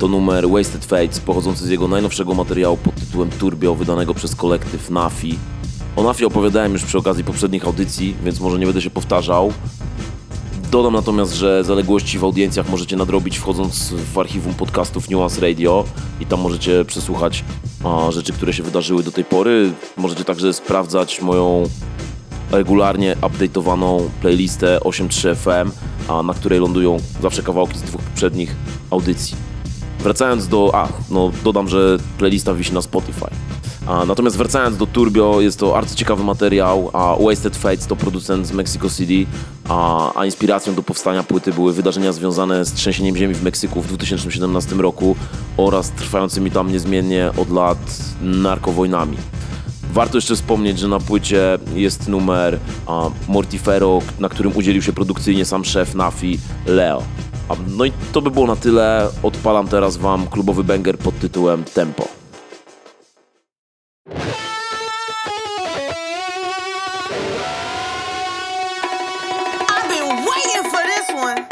to numer Wasted Fates pochodzący z jego najnowszego materiału pod tytułem Turbio, wydanego przez kolektyw Nafi. O Nafi opowiadałem już przy okazji poprzednich audycji, więc może nie będę się powtarzał. Dodam natomiast, że zaległości w audiencjach możecie nadrobić wchodząc w archiwum podcastów Nuance Radio i tam możecie przesłuchać a, rzeczy, które się wydarzyły do tej pory. Możecie także sprawdzać moją regularnie update'owaną playlistę 8.3 FM, a na której lądują zawsze kawałki z dwóch poprzednich audycji. Wracając do... A, no dodam, że playlista wisi na Spotify. A, natomiast wracając do Turbio, jest to bardzo ciekawy materiał, a Wasted Fates to producent z Mexico City, a, a inspiracją do powstania płyty były wydarzenia związane z trzęsieniem ziemi w Meksyku w 2017 roku oraz trwającymi tam niezmiennie od lat narkowojnami. Warto jeszcze wspomnieć, że na płycie jest numer a, Mortifero, na którym udzielił się produkcyjnie sam szef Nafi, Leo. A, no i to by było na tyle. Odpalam teraz wam klubowy banger pod tytułem Tempo. I've been waiting for this one.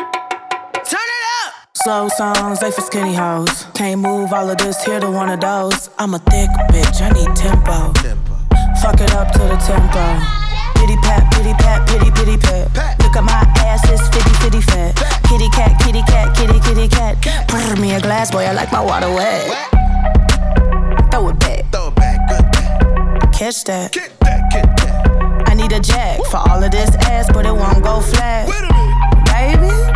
Turn it up. Slow songs, they for skinny hoes. Can't move all of this here to one of those. I'm a thick bitch, I need tempo. Fuck it up to the tempo. Pity pat, pity pat, pity pity pat. Look at my ass, it's fitty fitty fat. Kitty cat, kitty cat, kitty kitty cat. Pour me a glass, boy, I like my water wet. Throw it back. Throw it back, good Catch that. Get that, get that. I need a jack for all of this ass, but it won't go flat. Baby,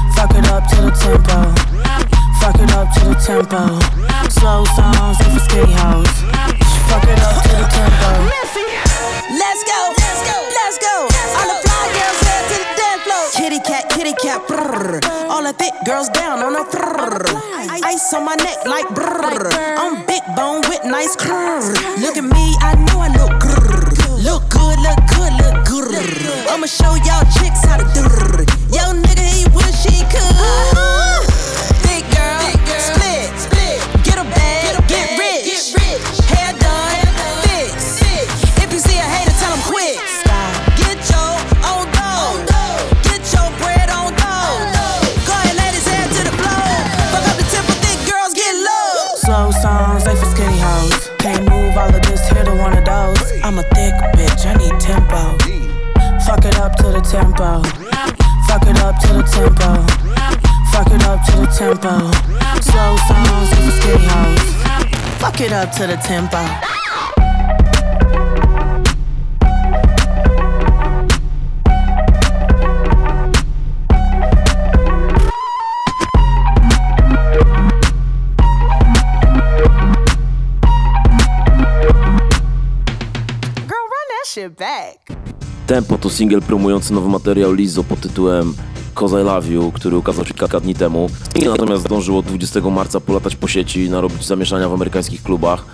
Fuck it up to the tempo. Fuck it up to the tempo. Slow songs, they for skinny hoes. Fuck it up to the tempo. Let's go, let's go, let's go. All the fly girls head to the dance floor. Kitty cat, kitty cat. All the thick girls down on the brrr. Ice on my neck like brrr. I'm big bone with nice curves. Look at me, I know I look grrr. Look good, look good, look good. I'ma show y'all chicks how to do. Yo, nigga, he wish he could. I'm a thick bitch, I need tempo. Fuck it up to the tempo. Fuck it up to the tempo. Fuck it up to the tempo. Slow songs, for skinny hoes. Fuck it up to the tempo. Back. Tempo to singiel promujący nowy materiał Lizzo pod tytułem Cause I Love You, który ukazał się kilka dni temu. Singiel natomiast zdążył od 20 marca polatać po sieci i narobić zamieszania w amerykańskich klubach.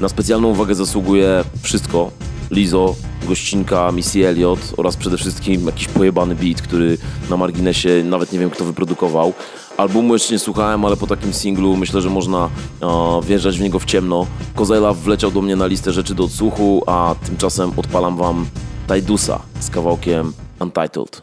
Na specjalną uwagę zasługuje wszystko. Lizzo, gościnka Missy Elliott oraz przede wszystkim jakiś pojebany beat, który na marginesie nawet nie wiem kto wyprodukował. Albumu jeszcze nie słuchałem, ale po takim singlu myślę, że można e, wjeżdżać w niego w ciemno. Love wleciał do mnie na listę rzeczy do odsłuchu, a tymczasem odpalam wam Tajdusa z kawałkiem Untitled.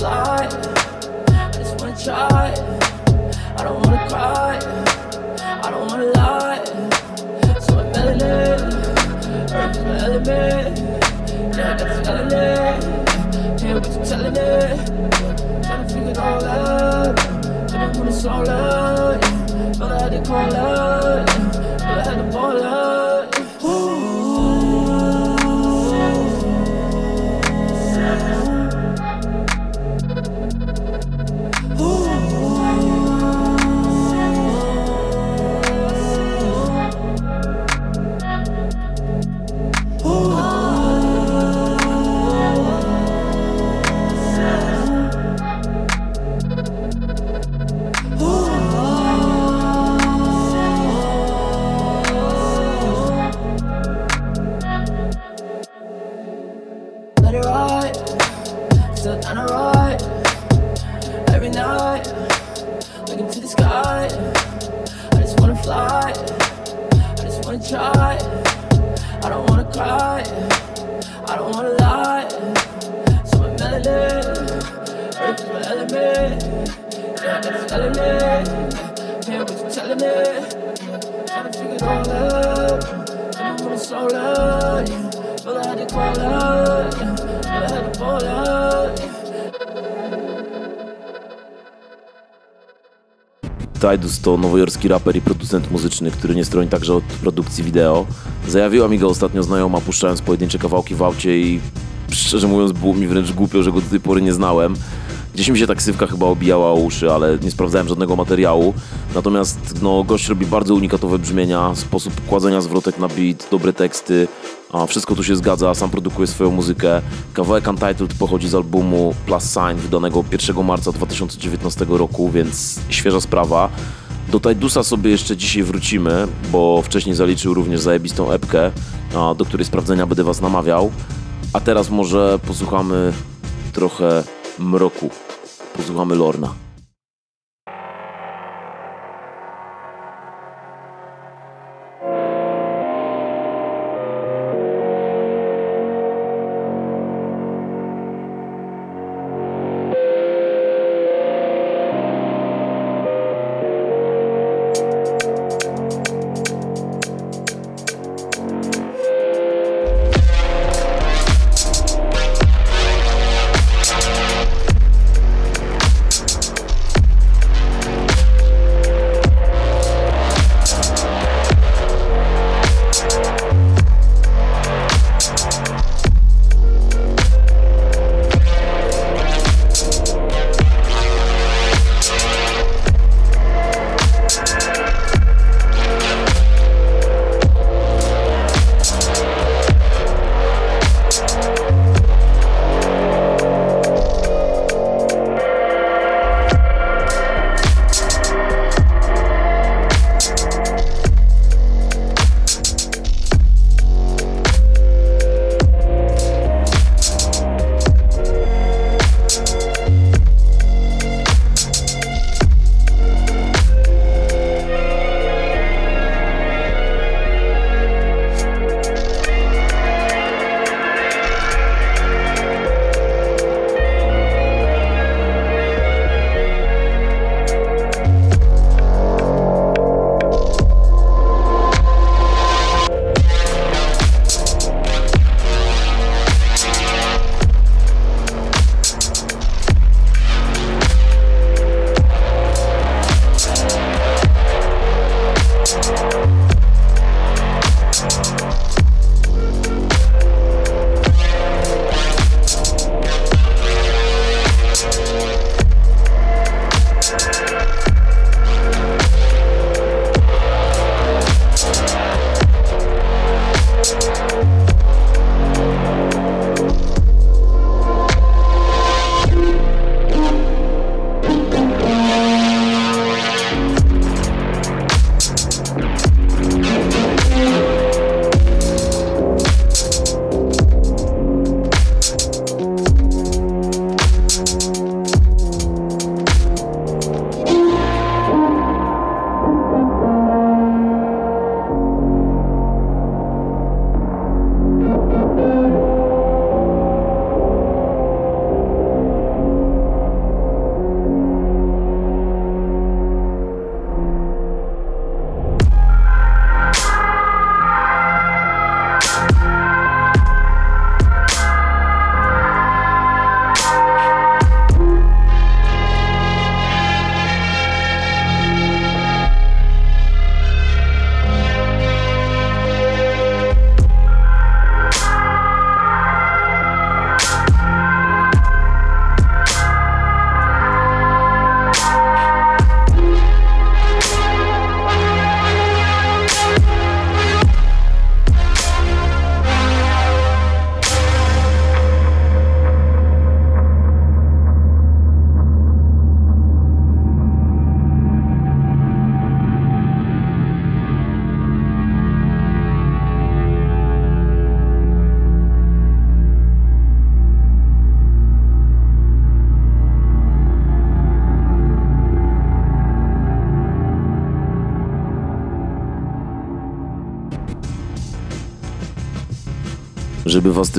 Fly. I just wanna try. I don't wanna cry. I don't wanna lie. So I'm melanin. Earth is my element. Yeah, I got this melanin. Hear what you're telling me. Trying to figure it all out. When it's all out. But I had to call out. But I had to ball out. Tidus to nowojorski raper i producent muzyczny, który nie stroni także od produkcji wideo. Zajawiła mi go ostatnio znajoma, puszczając pojedyncze kawałki w aucie i szczerze mówiąc było mi wręcz głupio, że go do tej pory nie znałem. Gdzieś mi się taksywka chyba obijała o uszy, ale nie sprawdzałem żadnego materiału. Natomiast no, gość robi bardzo unikatowe brzmienia, sposób kładzenia zwrotek na beat, dobre teksty, a wszystko tu się zgadza, sam produkuje swoją muzykę. Kawałek Untitled pochodzi z albumu Plus Sign, wydanego 1 marca 2019 roku, więc świeża sprawa. Do Tidusa sobie jeszcze dzisiaj wrócimy, bo wcześniej zaliczył również zajebistą epkę, do której sprawdzenia będę was namawiał. A teraz może posłuchamy trochę mroku. Posłuchamy Lorna.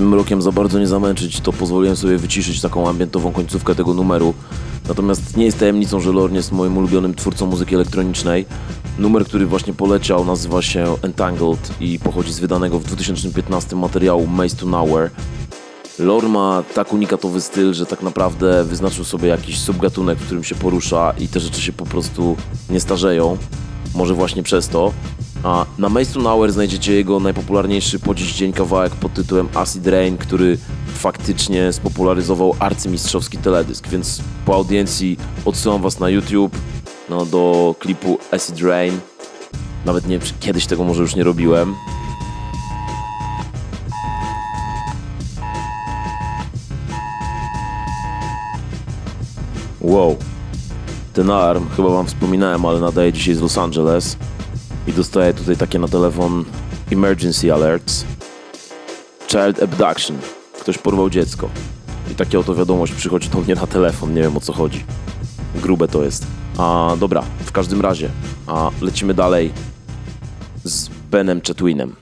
Tym mrokiem za bardzo nie zamęczyć, to pozwoliłem sobie wyciszyć taką ambientową końcówkę tego numeru. Natomiast nie jest tajemnicą, że Lorne jest moim ulubionym twórcą muzyki elektronicznej. Numer, który właśnie poleciał, nazywa się Entangled i pochodzi z wydanego w 2015 materiału Maze to Nowhere. Lore ma tak unikatowy styl, że tak naprawdę wyznaczył sobie jakiś subgatunek, w którym się porusza i te rzeczy się po prostu nie starzeją. Może właśnie przez to. A na to Nowhere znajdziecie jego najpopularniejszy po dziś dzień kawałek pod tytułem Acid Rain, który faktycznie spopularyzował arcymistrzowski teledysk, więc po audiencji odsyłam was na YouTube no, do klipu Acid Rain. Nawet nie wiem, kiedyś tego może już nie robiłem. Wow. Ten alarm, chyba wam wspominałem, ale nadaje dzisiaj z Los Angeles i dostaję tutaj takie na telefon emergency alerts. Child abduction. Ktoś porwał dziecko. I takie oto wiadomość przychodzi do mnie na telefon, nie wiem o co chodzi. Grube to jest. A dobra, w każdym razie, a lecimy dalej z Benem Chetwinem.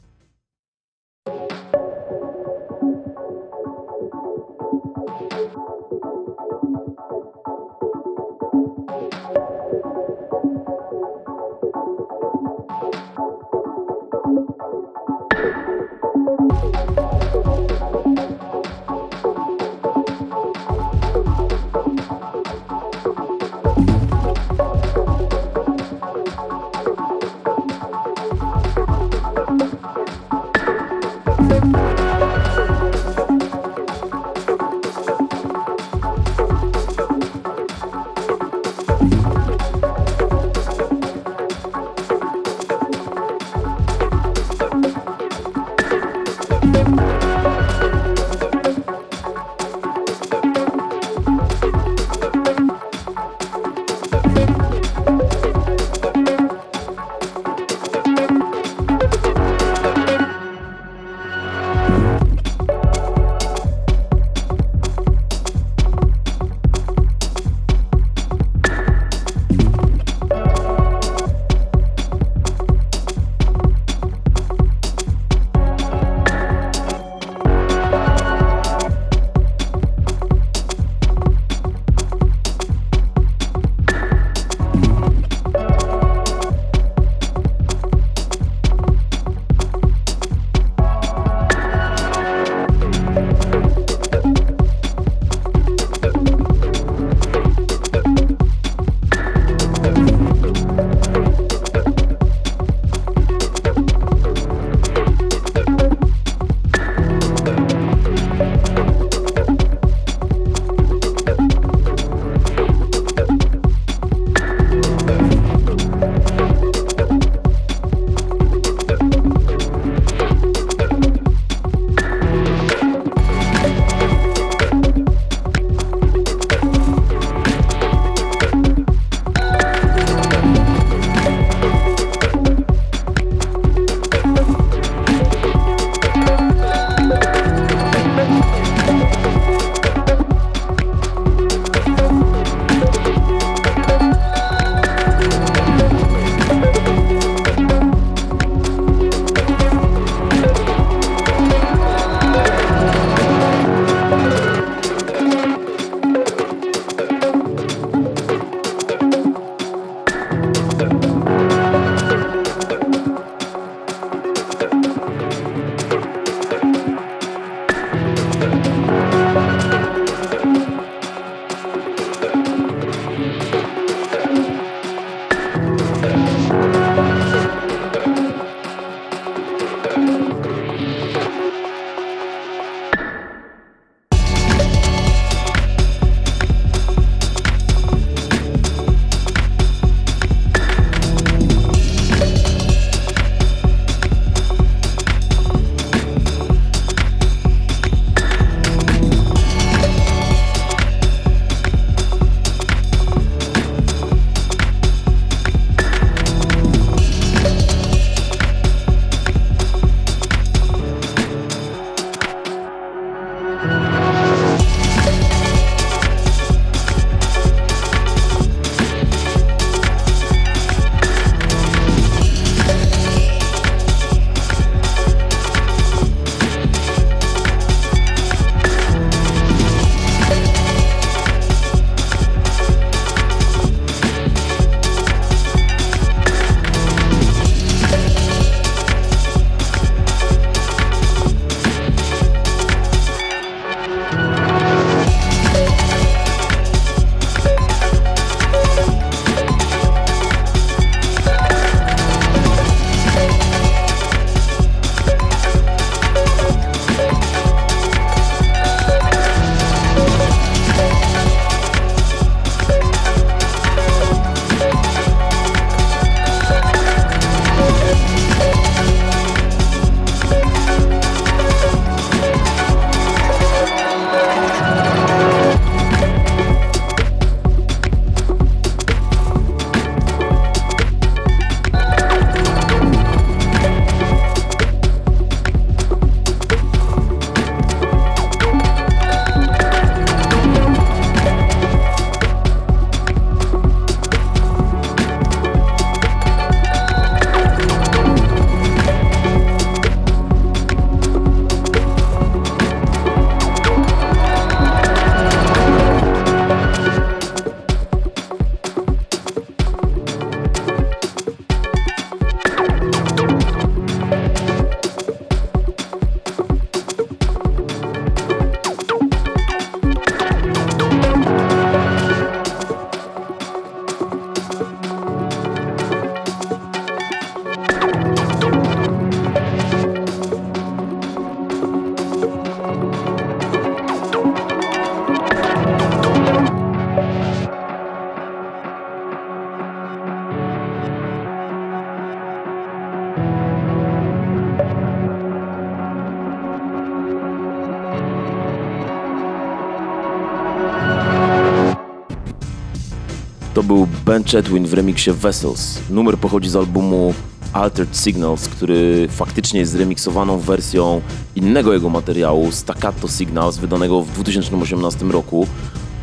Ben Chetwin w remiksie Vessels. Numer pochodzi z albumu Altered Signals, który faktycznie jest remiksowaną wersją innego jego materiału, Staccato Signals, wydanego w 2018 roku.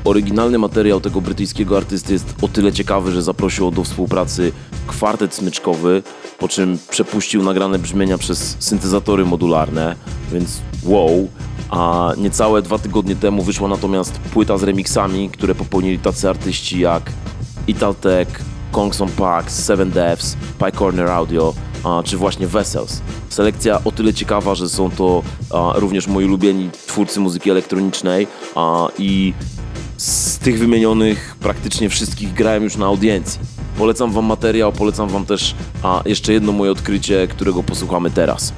Oryginalny materiał tego brytyjskiego artysty jest o tyle ciekawy, że zaprosił do współpracy kwartet smyczkowy, po czym przepuścił nagrane brzmienia przez syntezatory modularne, więc wow. A niecałe dwa tygodnie temu wyszła natomiast płyta z remixami, które popełnili tacy artyści jak Italtech, Kongson Park, Seven Devs, Pie Corner Audio, czy właśnie Vessels. Selekcja o tyle ciekawa, że są to również moi ulubieni twórcy muzyki elektronicznej a, i z tych wymienionych praktycznie wszystkich grałem już na audiencji. Polecam wam materiał, polecam wam też a, jeszcze jedno moje odkrycie, którego posłuchamy teraz.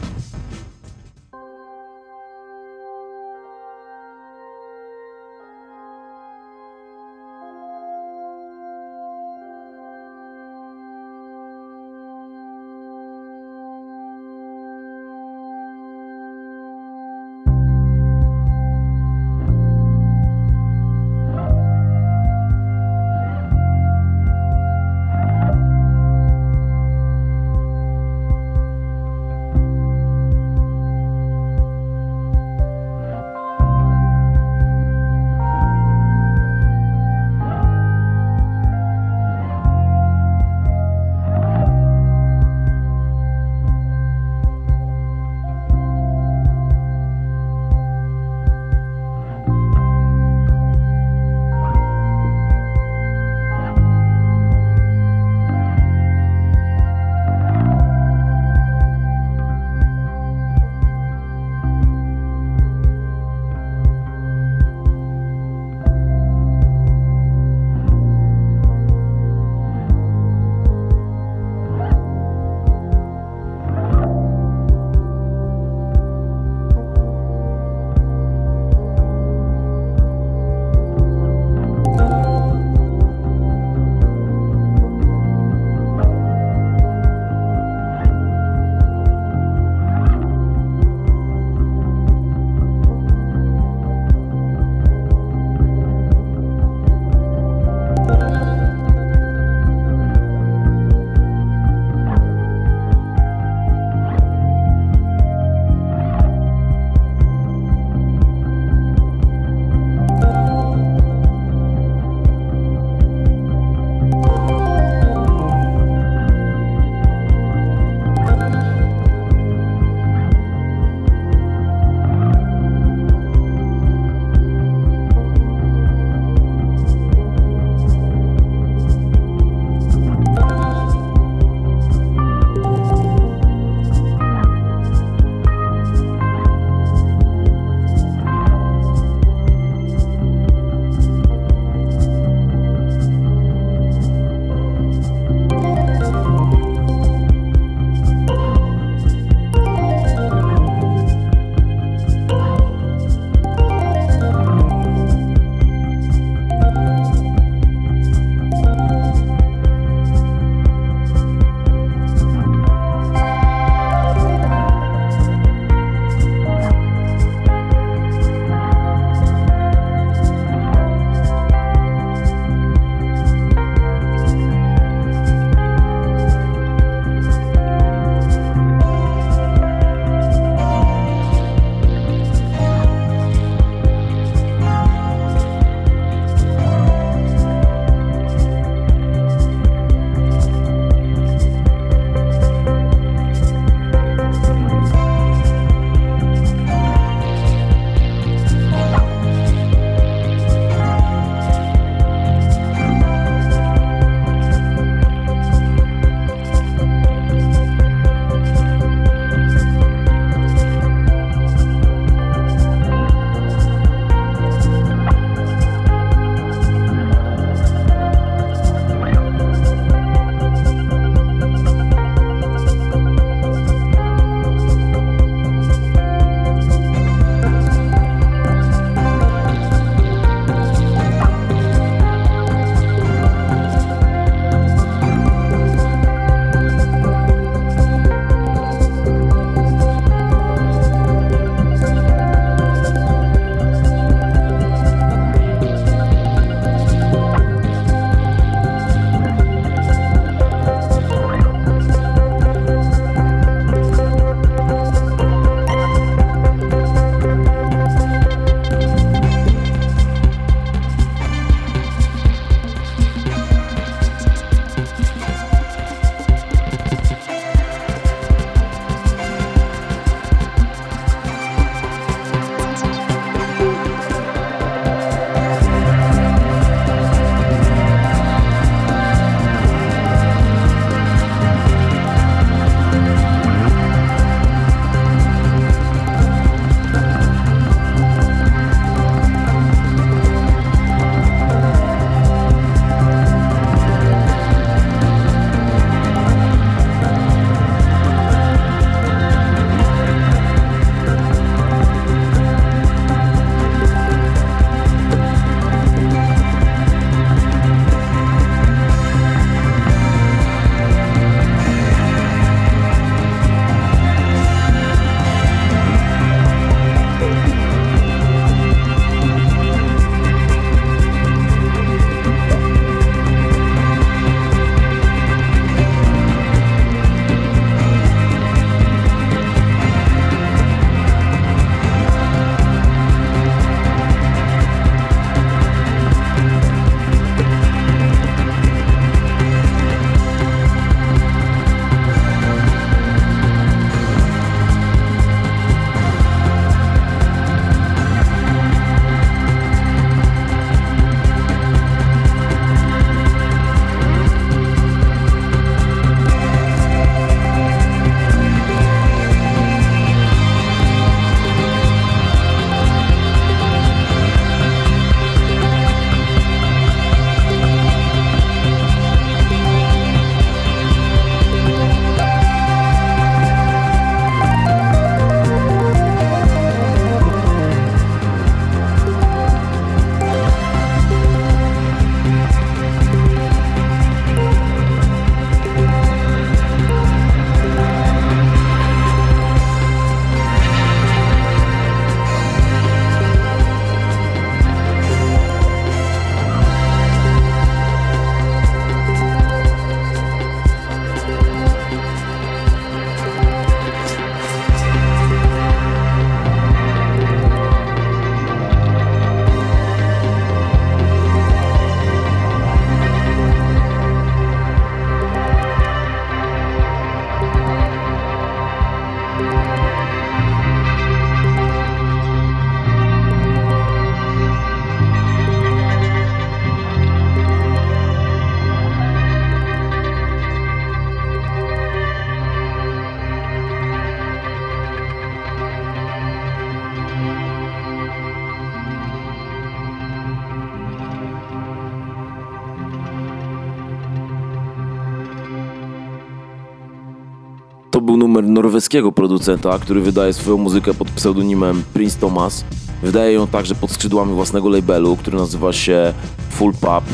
Numer norweskiego producenta, który wydaje swoją muzykę pod pseudonimem Prince Thomas. Wydaje ją także pod skrzydłami własnego labelu, który nazywa się Full Pub,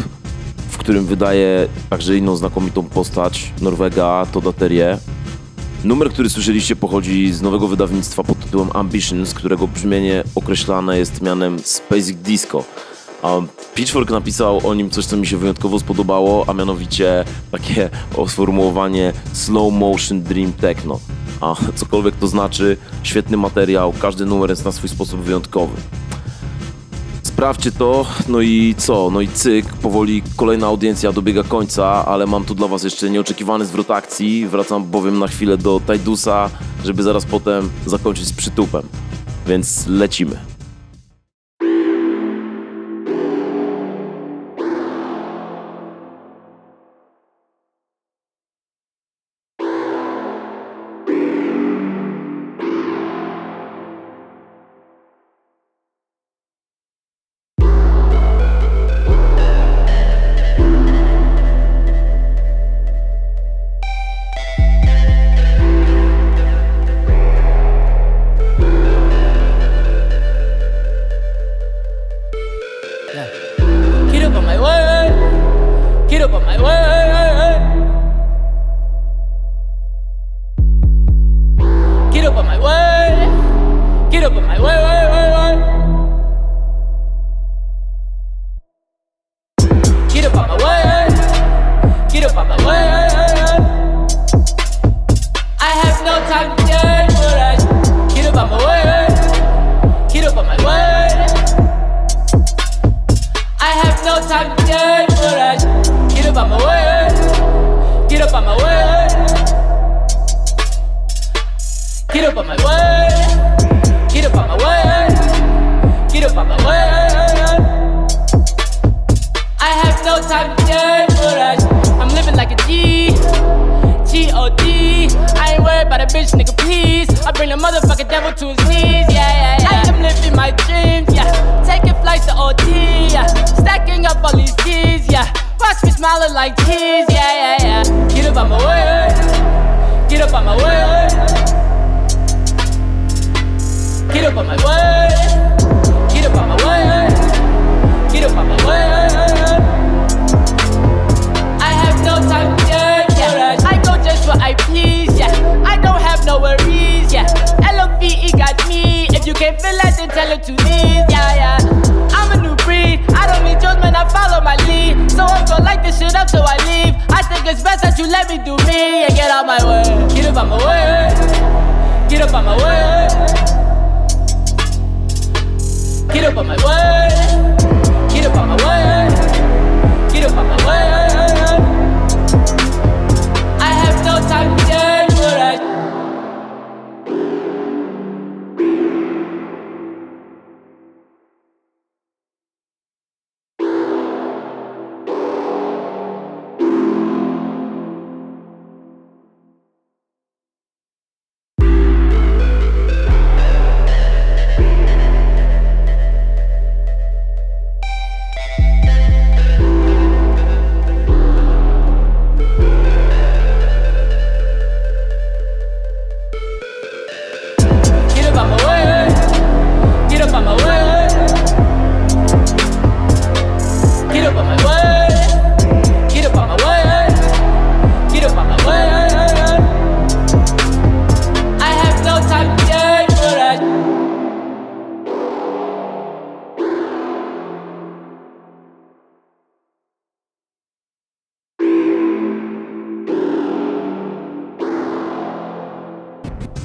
w którym wydaje także inną znakomitą postać, Norwega Toda Terje. Numer, który słyszeliście, pochodzi z nowego wydawnictwa pod tytułem Ambitions, którego brzmienie określane jest mianem Space Disco. Pitchfork napisał o nim coś, co mi się wyjątkowo spodobało, a mianowicie takie sformułowanie slow motion dream techno. A cokolwiek to znaczy, świetny materiał, każdy numer jest na swój sposób wyjątkowy. Sprawdźcie to, no i co? No i cyk, powoli kolejna audiencja dobiega końca, ale mam tu dla Was jeszcze nieoczekiwany zwrot akcji. Wracam bowiem na chwilę do Tajdusa, żeby zaraz potem zakończyć z przytupem. Więc lecimy.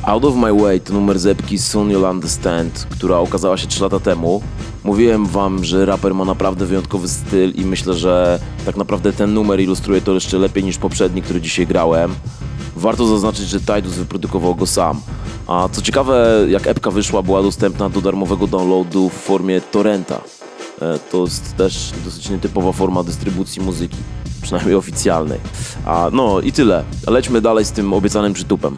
Out of My Way to numer zepki Soon You'll Understand, która okazała się 3 lata temu. Mówiłem wam, że raper ma naprawdę wyjątkowy styl i myślę, że tak naprawdę ten numer ilustruje to jeszcze lepiej niż poprzedni, który dzisiaj grałem. Warto zaznaczyć, że Tidus wyprodukował go sam. A co ciekawe, jak epka wyszła, była dostępna do darmowego downloadu w formie torrenta. E, To jest też dosyć nietypowa forma dystrybucji muzyki, przynajmniej oficjalnej. A no i tyle. Lećmy dalej z tym obiecanym przytupem.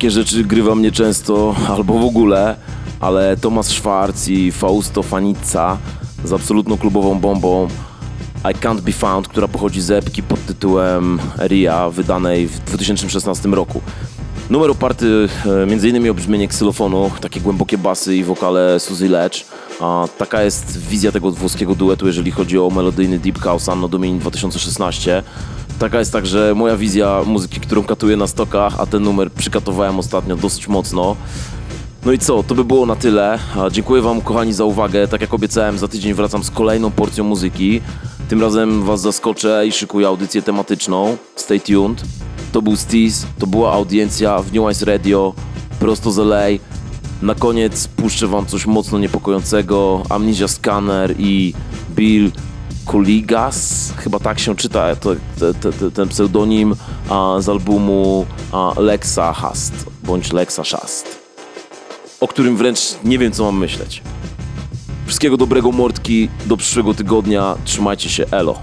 Takie rzeczy grywa mnie często, albo w ogóle, ale Thomas Schwarz i Fausto Fanica z absolutną klubową bombą I Can't Be Found, która pochodzi z epki pod tytułem Ria, wydanej w 2016 roku. Numer oparty e, m.in. o brzmienie ksylofonu, takie głębokie basy i wokale Suzy Lecz. A taka jest wizja tego włoskiego duetu, jeżeli chodzi o melodyjny Deep House Anno Domini 2016. Taka jest także moja wizja muzyki, którą katuję na stokach, a ten numer przykatowałem ostatnio dosyć mocno. No i co, to by było na tyle. Dziękuję Wam kochani za uwagę. Tak jak obiecałem, za tydzień wracam z kolejną porcją muzyki. Tym razem Was zaskoczę i szykuję audycję tematyczną. Stay tuned. To był Steez, to była audiencja w New Ice Radio, prosto z LA. Na koniec puszczę Wam coś mocno niepokojącego. Amnesia Scanner i Bill Kuligas, chyba tak się czyta to, te, te, ten pseudonim a, z albumu a, Lexa Hast, bądź Lexa Shast o którym wręcz nie wiem, co mam myśleć. Wszystkiego dobrego, mordki, do przyszłego tygodnia. Trzymajcie się, elo.